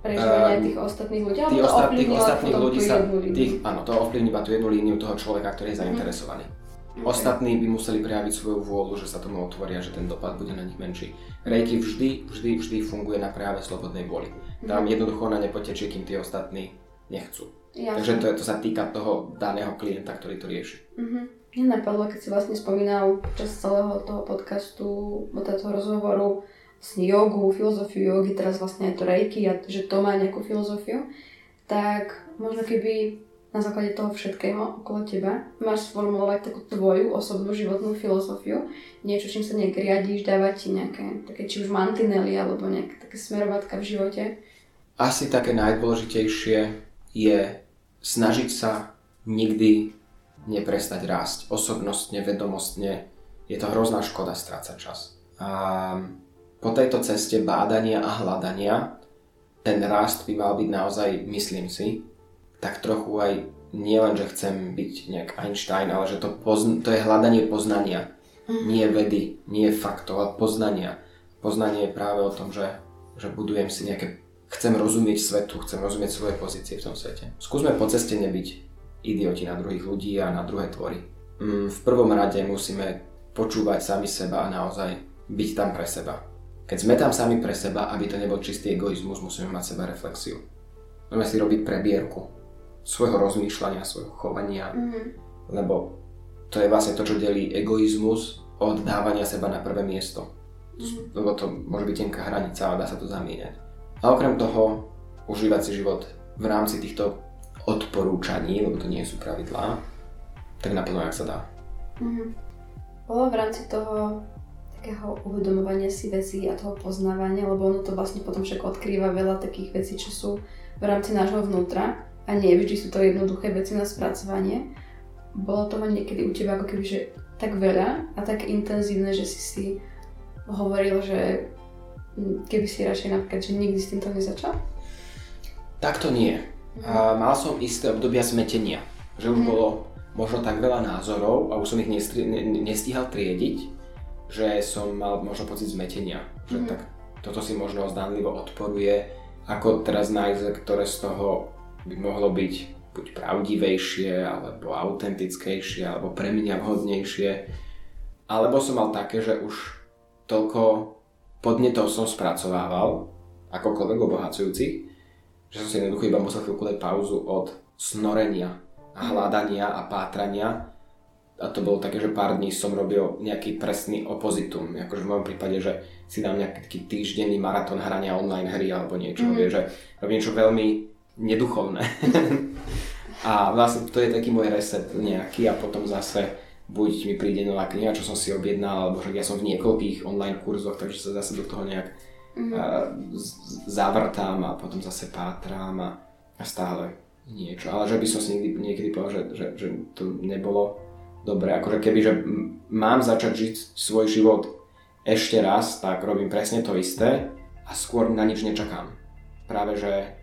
prežívania uh, tých ostatných ľudí, alebo to ostat, tých ostatných ľudí sa, tých, áno, to ovplyvní iba tú jednu líniu toho človeka, ktorý je zainteresovaný. Mm. Ostatní by museli prejaviť svoju vôľu, že sa tomu otvoria, že ten dopad bude na nich menší. Reiki vždy, vždy, vždy funguje na práve slobodnej vôli. Tam mm. jednoducho ona nepotečie, kým tí ostatní nechcú. Jasne. Takže to, to sa týka toho daného klienta, ktorý to rieši. Uh-huh. Mne napadlo, keď si vlastne spomínal počas celého toho podcastu, o toho rozhovoru, vlastne jogu, filozofiu jogy, teraz vlastne aj to reiki a že to má nejakú filozofiu, tak možno keby na základe toho všetkého okolo teba máš sformulovať takú tvoju osobnú životnú filozofiu, niečo, čím sa nejak riadíš, dávať ti nejaké také či už mantinely alebo nejaké také smerovatka v živote. Asi také najdôležitejšie je snažiť sa nikdy neprestať rásť. Osobnostne, vedomostne. Je to hrozná škoda strácať čas. A po tejto ceste bádania a hľadania ten rast by mal byť naozaj, myslím si, tak trochu aj nie len, že chcem byť nejak Einstein, ale že to, pozn- to je hľadanie poznania. Mm. Nie vedy, nie faktov, ale poznania. Poznanie je práve o tom, že, že budujem si nejaké chcem rozumieť svetu, chcem rozumieť svoje pozície v tom svete. Skúsme po ceste nebyť idioti na druhých ľudí a na druhé tvory. Mm, v prvom rade musíme počúvať sami seba a naozaj byť tam pre seba. Keď sme tam sami pre seba, aby to nebol čistý egoizmus, musíme mať seba reflexiu. Musíme si robiť prebierku svojho rozmýšľania, svojho chovania, mm-hmm. lebo to je vlastne to, čo delí egoizmus od dávania seba na prvé miesto. Mm-hmm. Lebo to môže byť tenká hranica, ale dá sa to zamieňať. A okrem toho, užívať si život v rámci týchto odporúčaní, lebo to nie sú pravidlá, tak naplno, ak sa dá. Mm-hmm. Bolo v rámci toho takého uvedomovania si vecí a toho poznávania, lebo ono to vlastne potom však odkrýva veľa takých vecí, čo sú v rámci nášho vnútra a nie vždy sú to jednoduché veci na spracovanie. Bolo to mať niekedy u teba ako keby, že tak veľa a tak intenzívne, že si si hovoril, že Keby si radšej napríklad, že nikdy s týmto nezačal? Takto nie. A mal som isté obdobia zmetenia, že už mm. bolo možno tak veľa názorov a už som ich nestri- nestíhal triediť, že som mal možno pocit zmetenia. Že mm. tak toto si možno zdánlivo odporuje, ako teraz nájsť, ktoré z toho by mohlo byť buď pravdivejšie, alebo autentickejšie, alebo pre mňa vhodnejšie. Alebo som mal také, že už toľko podnetov som spracovával, akokoľvek obohacujúcich, že som si jednoducho iba musel chvíľku dať pauzu od snorenia a hľadania a pátrania. A to bolo také, že pár dní som robil nejaký presný opozitum. Akože v mojom prípade, že si dám nejaký týždenný maratón hrania online hry alebo niečo, mm. vie, že robím niečo veľmi neduchovné. a vlastne to je taký môj reset nejaký a potom zase buď mi príde nová kniha, čo som si objednal, alebo že ja som v niekoľkých online kurzoch, takže sa zase do toho nejak mm-hmm. uh, zavrtám a potom zase pátram a, a stále niečo. Ale že by som si niekdy, niekedy povedal, že, že, že to nebolo dobre. Akože keby, že mám začať žiť svoj život ešte raz, tak robím presne to isté a skôr na nič nečakám. Práve, že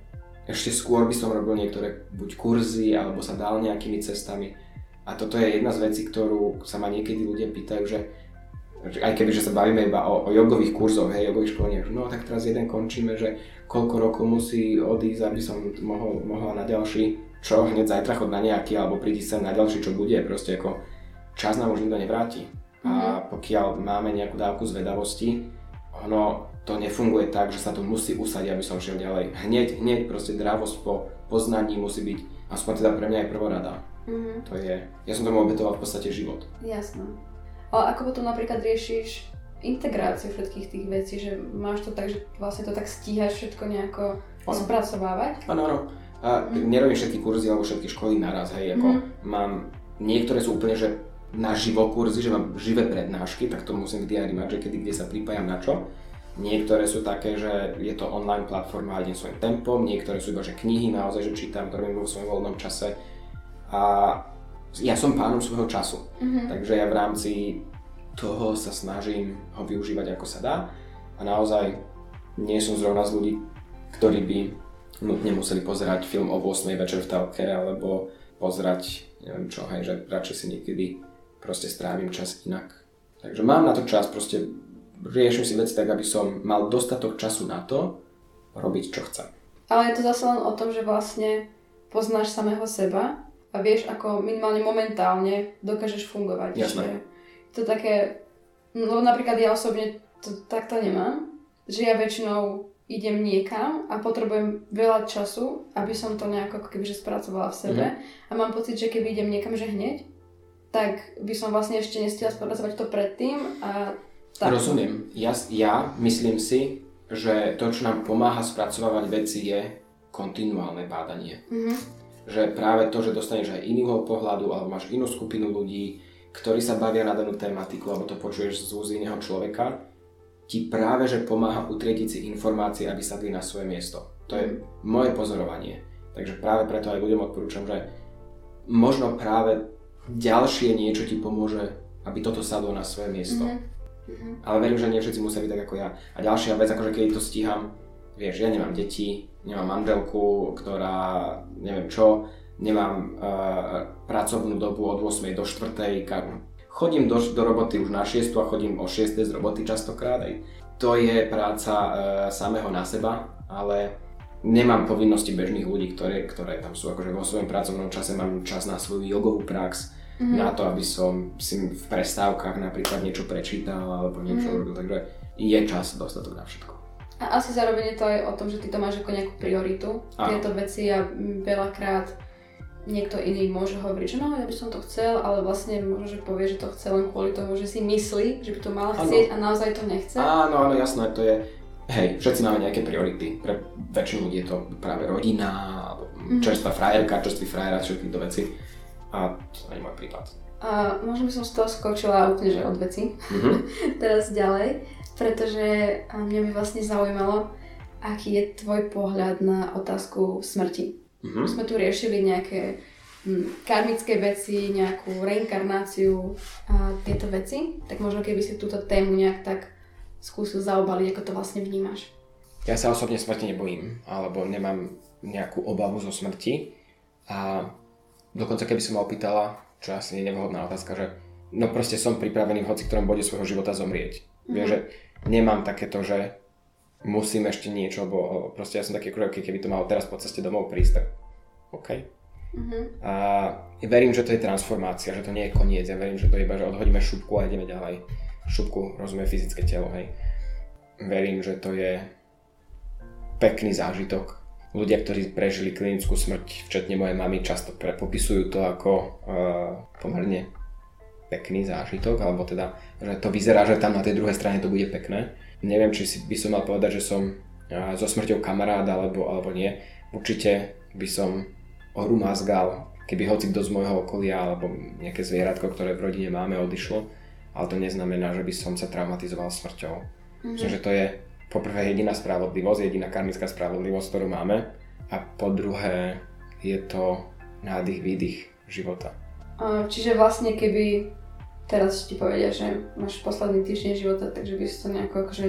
ešte skôr by som robil niektoré buď kurzy, alebo sa dal nejakými cestami A toto je jedna z vecí, ktorú sa ma niekedy ľudia pýtajú, že aj keby že sa bavíme iba o, o jogových kurzoch, hej, jogových školeniach, no tak teraz jeden končíme, že koľko rokov musí odísť, aby som mohol, mohla na ďalší, čo hneď zajtra chod na nejaký, alebo prídi sa na ďalší, čo bude, proste ako čas nám už nikto nevráti. A mhm. pokiaľ máme nejakú dávku zvedavosti, ono to nefunguje tak, že sa to musí usadiť, aby som šiel ďalej. Hneď, hneď proste dravosť po poznaní musí byť, aspoň teda pre mňa aj prvorada. Mm-hmm. To je, ja som tomu obetoval v podstate život. Jasné. Ale ako potom napríklad riešiš integráciu všetkých tých vecí, že máš to tak, že vlastne to tak stíhaš všetko nejako ano. spracovávať? Áno, áno. A mm. nerobím všetky kurzy alebo všetky školy naraz, hej, ako mm. mám, niektoré sú úplne, že na živo kurzy, že mám živé prednášky, tak to musím v diári mať, že kedy, kde sa pripájam na čo. Niektoré sú také, že je to online platforma a idem svojim tempom, niektoré sú iba, že knihy naozaj, že čítam, to robím vo svojom voľnom čase. A ja som pánom svojho času, mm-hmm. takže ja v rámci toho sa snažím ho využívať ako sa dá a naozaj nie som zrovna z ľudí, ktorí by nutne museli pozerať film o 8 večer v telke alebo pozerať neviem čo, hej, že radšej si niekedy proste strávim čas inak. Takže mám na to čas, proste riešim si veci tak, aby som mal dostatok času na to robiť, čo chcem. Ale je to zase len o tom, že vlastne poznáš samého seba a vieš, ako minimálne momentálne dokážeš fungovať. Jasné. To také, no napríklad ja osobne to takto nemám, že ja väčšinou idem niekam a potrebujem veľa času, aby som to nejako ako kebyže spracovala v sebe mm-hmm. a mám pocit, že keby idem niekam, že hneď, tak by som vlastne ešte nestihla spracovať to predtým a tak. Rozumiem. Ja, ja myslím si, že to, čo nám pomáha spracovávať veci, je kontinuálne bádanie. Mm-hmm. Že práve to, že dostaneš aj iný pohľadu, alebo máš inú skupinu ľudí, ktorí sa bavia na danú tematiku, alebo to počuješ z úz iného človeka, ti práve že pomáha utriediť si informácie, aby sadli na svoje miesto. To je moje pozorovanie. Takže práve preto aj ľuďom odporúčam, že možno práve ďalšie niečo ti pomôže, aby toto sadlo na svoje miesto. Mm-hmm. Mm-hmm. Ale verím, že nie všetci musia byť tak ako ja. A ďalšia vec, akože keď to stíham, vieš, ja nemám deti, nemám manželku, ktorá neviem čo, nemám uh, pracovnú dobu od 8 do 4. Chodím do, do roboty už na 6 a chodím o 6 z roboty častokrát. Aj. To je práca uh, samého na seba, ale nemám povinnosti bežných ľudí, ktoré, ktoré tam sú akože vo svojom pracovnom čase, mám čas na svoju jogovú prax, mm-hmm. na to, aby som si v prestávkach napríklad niečo prečítal alebo niečo mm-hmm. robil, takže je čas dostatok na všetko. A asi zároveň je to aj o tom, že ty to máš ako nejakú prioritu, Áno. tieto veci a veľakrát niekto iný môže hovoriť, že no ja by som to chcel, ale vlastne možno, že povie, že to chce len kvôli tomu, že si myslí, že by to mal chcieť a naozaj to nechce. Áno, áno, jasné, to je, hej, všetci máme nejaké priority. Pre väčšinu ľudí je to práve rodina, alebo mm-hmm. čerstvá frajerka, čerstvý frajer a všetky tieto veci. A to nie je môj príklad. A možno by som z toho skočila úplne že od veci. Mm-hmm. Teraz ďalej, pretože mňa by vlastne zaujímalo, aký je tvoj pohľad na otázku smrti. Mm-hmm. Sme tu riešili nejaké hm, karmické veci, nejakú reinkarnáciu a tieto veci, tak možno keby si túto tému nejak tak skúsil zaobaliť, ako to vlastne vnímaš. Ja sa osobne smrti nebojím, alebo nemám nejakú obavu zo smrti a Dokonca keby som ma opýtala, čo asi je nevhodná otázka, že no proste som pripravený v hoci ktorom bode svojho života zomrieť. Mm-hmm. Vieš, že nemám takéto, že musím ešte niečo, bo proste ja som taký krok, keby to malo teraz po ceste domov prísť, tak OK. Mm-hmm. A verím, že to je transformácia, že to nie je koniec. Ja verím, že to je iba, že odhodíme šupku a ideme ďalej. Šupku rozumie fyzické telo, hej. Verím, že to je pekný zážitok, ľudia, ktorí prežili klinickú smrť, včetne mojej mamy, často popisujú to ako uh, pomerne pekný zážitok, alebo teda, že to vyzerá, že tam na tej druhej strane to bude pekné. Neviem, či si by som mal povedať, že som uh, so smrťou kamarád, alebo, alebo nie. Určite by som oru mazgal, keby hoci kto z môjho okolia, alebo nejaké zvieratko, ktoré v rodine máme, odišlo, ale to neznamená, že by som sa traumatizoval smrťou. Mm-hmm. Myslím, že to je poprvé jediná spravodlivosť, jediná karmická spravodlivosť, ktorú máme a po druhé je to nádych, výdych života. Čiže vlastne keby teraz ti povedia, že máš posledný týždeň života, takže by si to nejako akože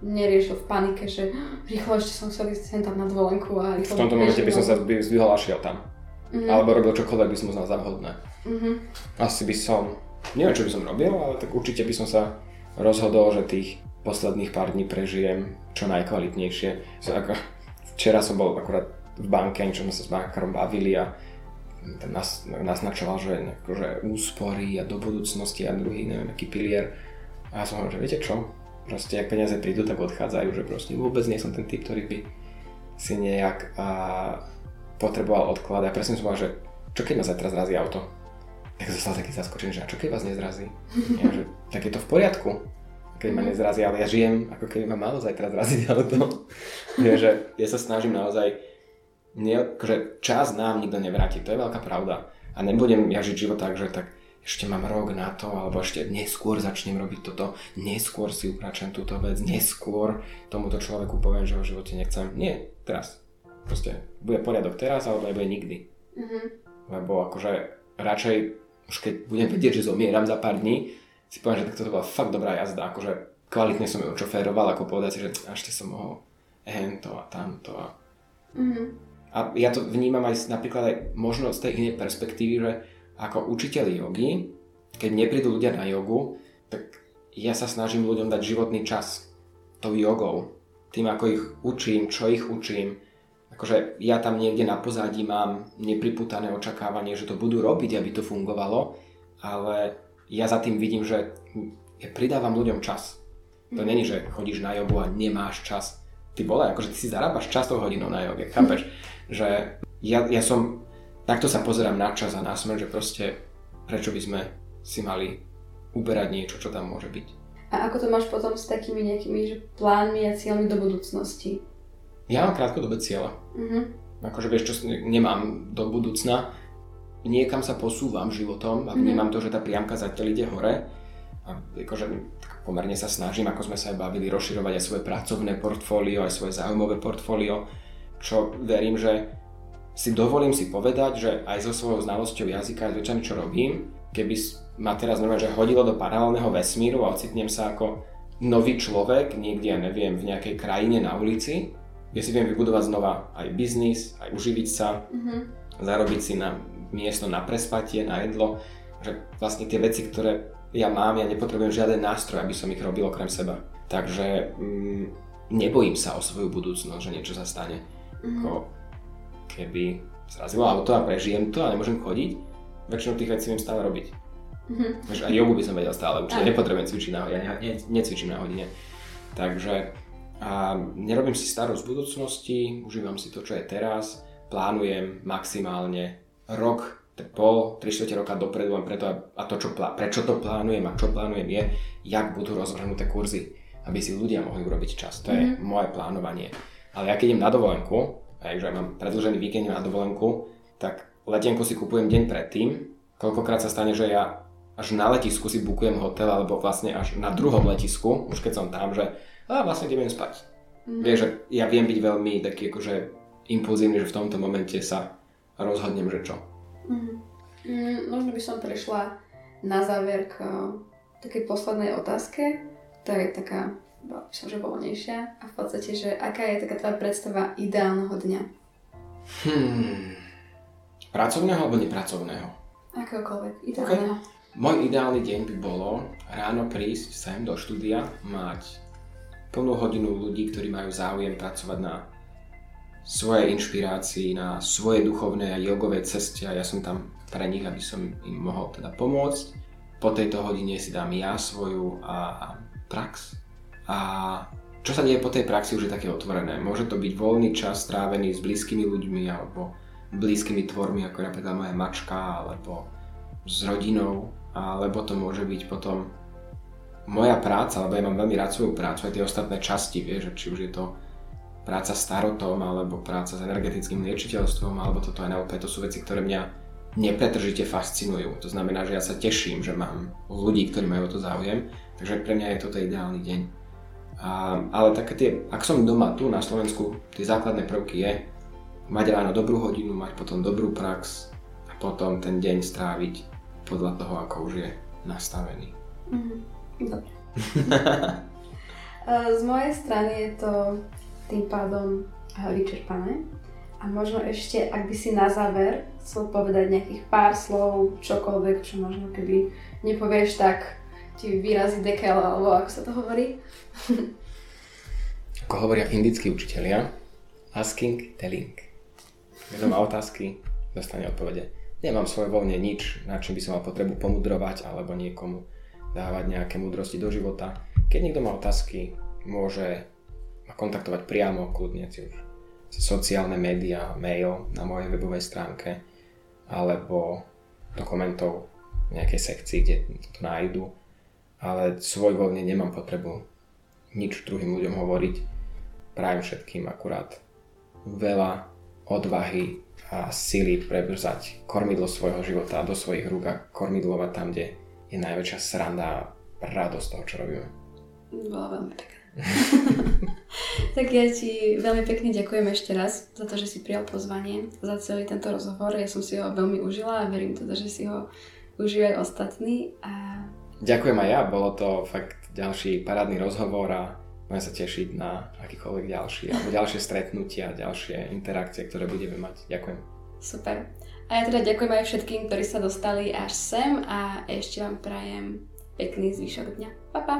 neriešil v panike, že rýchlo ešte som chcel ísť sem tam na dvolenku a rýchlo... V tomto momente by som sa zdvihol a šiel tam. Mm-hmm. Alebo robil čokoľvek by som uznal za vhodné. Mm-hmm. Asi by som, neviem čo by som robil, ale tak určite by som sa rozhodol, že tých posledných pár dní prežijem čo najkvalitnejšie. So, ako, včera som bol akurát v banke, čo sme sa s bankárom bavili a ten nás, naznačoval, že akože úspory a do budúcnosti a druhý, neviem, aký pilier. A ja som hovoril, že viete čo, proste ak peniaze prídu, tak odchádzajú, že proste vôbec nie som ten typ, ktorý by si nejak a, potreboval odklad. A presne som povedal, že čo keď ma zajtra zrazí auto? Tak zostal taký zaskočený, že a čo keď vás nezrazí? Ja, že, tak je to v poriadku, keď ma nezrazí, ale ja žijem, ako keby ma malo zajtra zraziť auto. ja, že ja sa snažím naozaj, nie, akože čas nám nikto nevráti, to je veľká pravda. A nebudem ja žiť život tak, že tak ešte mám rok na to, alebo ešte neskôr začnem robiť toto, neskôr si upračem túto vec, neskôr tomuto človeku poviem, že ho v živote nechcem. Nie, teraz. Proste bude poriadok teraz, alebo nebude nikdy. Mm-hmm. Lebo akože radšej, už keď budem vedieť, že zomieram za pár dní, si poviem, že tak toto bola fakt dobrá jazda, akože kvalitne som ju očoféroval, ako povedať si, že ešte som mohol hento a tamto a... Mm-hmm. A ja to vnímam aj napríklad aj možno z tej inej perspektívy, že ako učiteľ jogy, keď neprídu ľudia na jogu, tak ja sa snažím ľuďom dať životný čas tou jogou. Tým, ako ich učím, čo ich učím. Akože ja tam niekde na pozadí mám nepriputané očakávanie, že to budú robiť, aby to fungovalo, ale ja za tým vidím, že ja pridávam ľuďom čas. To není, že chodíš na jogu a nemáš čas. Ty vole, akože ty si zarábaš čas hodinou na joge, chápeš? Že ja, ja som, takto sa pozerám na čas a na smer, že proste prečo by sme si mali uberať niečo, čo tam môže byť. A ako to máš potom s takými nejakými že plánmi a cieľmi do budúcnosti? Ja mám krátkodobé cieľa. Uh-huh. Akože vieš, čo nemám do budúcna. Niekam sa posúvam životom a vnímam uh-huh. to, že tá priamka zatiaľ ide hore. A akože pomerne sa snažím, ako sme sa aj bavili, rozširovať aj svoje pracovné portfólio, aj svoje záujmové portfólio, čo verím, že si dovolím si povedať, že aj so svojou znalosťou jazyka, aj s čo robím, keby ma teraz normálne, že hodilo do paralelného vesmíru a ocitnem sa ako nový človek, niekde, ja neviem, v nejakej krajine na ulici, kde si viem vybudovať znova aj biznis, aj uživiť sa, mm-hmm. zarobiť si na miesto na prespatie, na jedlo, že vlastne tie veci, ktoré ja mám, ja nepotrebujem žiaden nástroj, aby som ich robil okrem seba. Takže mm, nebojím sa o svoju budúcnosť, že niečo sa stane. Mm-hmm. Ako, keby zrazilo auto a prežijem to a nemôžem chodiť, väčšinu tých vecí viem stále robiť. Mm-hmm. Že aj jogu by som vedel stále ja nepotrebujem cvičiť na hodine, ja ne, necvičím na hodine. Takže a nerobím si starosť v budúcnosti, užívam si to, čo je teraz, plánujem maximálne rok, pol, tri štvrte roka dopredu a, preto, a to, čo, prečo to plánujem a čo plánujem je, jak budú rozvrhnuté kurzy, aby si ľudia mohli urobiť čas. To je mm-hmm. moje plánovanie. Ale ja keď idem na dovolenku, takže mám predlžený víkend na dovolenku, tak letenku si kupujem deň predtým. Koľkokrát sa stane, že ja až na letisku si bukujem hotel, alebo vlastne až na druhom letisku, už keď som tam, že a vlastne idem spať. Mm. Vieš, že ja viem byť veľmi taký akože impulzívny, že v tomto momente sa rozhodnem, že čo. Mm. Mm, možno by som prešla na záver k takej poslednej otázke, ktorá je taká som že voľnejšia a v podstate, že aká je taká tvoja predstava ideálneho dňa? Hmm. Pracovného alebo nepracovného? Akéhokoľvek, ideálneho. Okay. Môj ideálny deň by bolo ráno prísť sem do štúdia, mať plnú hodinu ľudí, ktorí majú záujem pracovať na svojej inšpirácii, na svojej duchovnej a jogovej ceste a ja som tam pre nich, aby som im mohol teda pomôcť. Po tejto hodine si dám ja svoju a prax, a čo sa deje po tej praxi už je také otvorené. Môže to byť voľný čas strávený s blízkymi ľuďmi alebo blízkymi tvormi, ako napríklad moja mačka, alebo s rodinou, alebo to môže byť potom moja práca, lebo ja mám veľmi rád svoju prácu, aj tie ostatné časti, vieš, či už je to práca s tarotom, alebo práca s energetickým liečiteľstvom, alebo toto NLP, to sú veci, ktoré mňa nepretržite fascinujú. To znamená, že ja sa teším, že mám ľudí, ktorí majú to záujem, takže pre mňa je toto ideálny deň. A, ale také tie, ak som doma tu na Slovensku, tie základné prvky je mať ráno dobrú hodinu, mať potom dobrú prax a potom ten deň stráviť podľa toho, ako už je nastavený. Mm, dobre. Z mojej strany je to tým pádom vyčerpané. A možno ešte, ak by si na záver chcel povedať nejakých pár slov, čokoľvek, čo možno keby nepovieš, tak ti vyrazí dekel, alebo ako sa to hovorí? ako hovoria indickí učitelia, asking, telling. Kto má otázky, dostane odpovede. Nemám svoje voľne nič, na čím by som mal potrebu pomudrovať alebo niekomu dávať nejaké múdrosti do života. Keď niekto má otázky, môže kontaktovať priamo, kľudne si už sociálne médiá, mail na mojej webovej stránke alebo do komentov v nejakej sekcii, kde to nájdu. Ale svojvoľne nemám potrebu nič druhým ľuďom hovoriť. Prajem všetkým akurát veľa odvahy a sily prebrzať kormidlo svojho života do svojich rúk a kormidlovať tam, kde je najväčšia sranda a radosť toho, čo robíme. Bolo veľmi pekné. tak ja ti veľmi pekne ďakujem ešte raz za to, že si prijal pozvanie, za celý tento rozhovor. Ja som si ho veľmi užila a verím teda, že si ho užívajú ostatní. A... Ďakujem aj ja, bolo to fakt ďalší parádny rozhovor a budem sa tešiť na akýkoľvek ďalší, alebo ďalšie stretnutia, ďalšie interakcie, ktoré budeme mať. Ďakujem. Super. A ja teda ďakujem aj všetkým, ktorí sa dostali až sem a ešte vám prajem pekný zvyšok dňa. Pa, pa.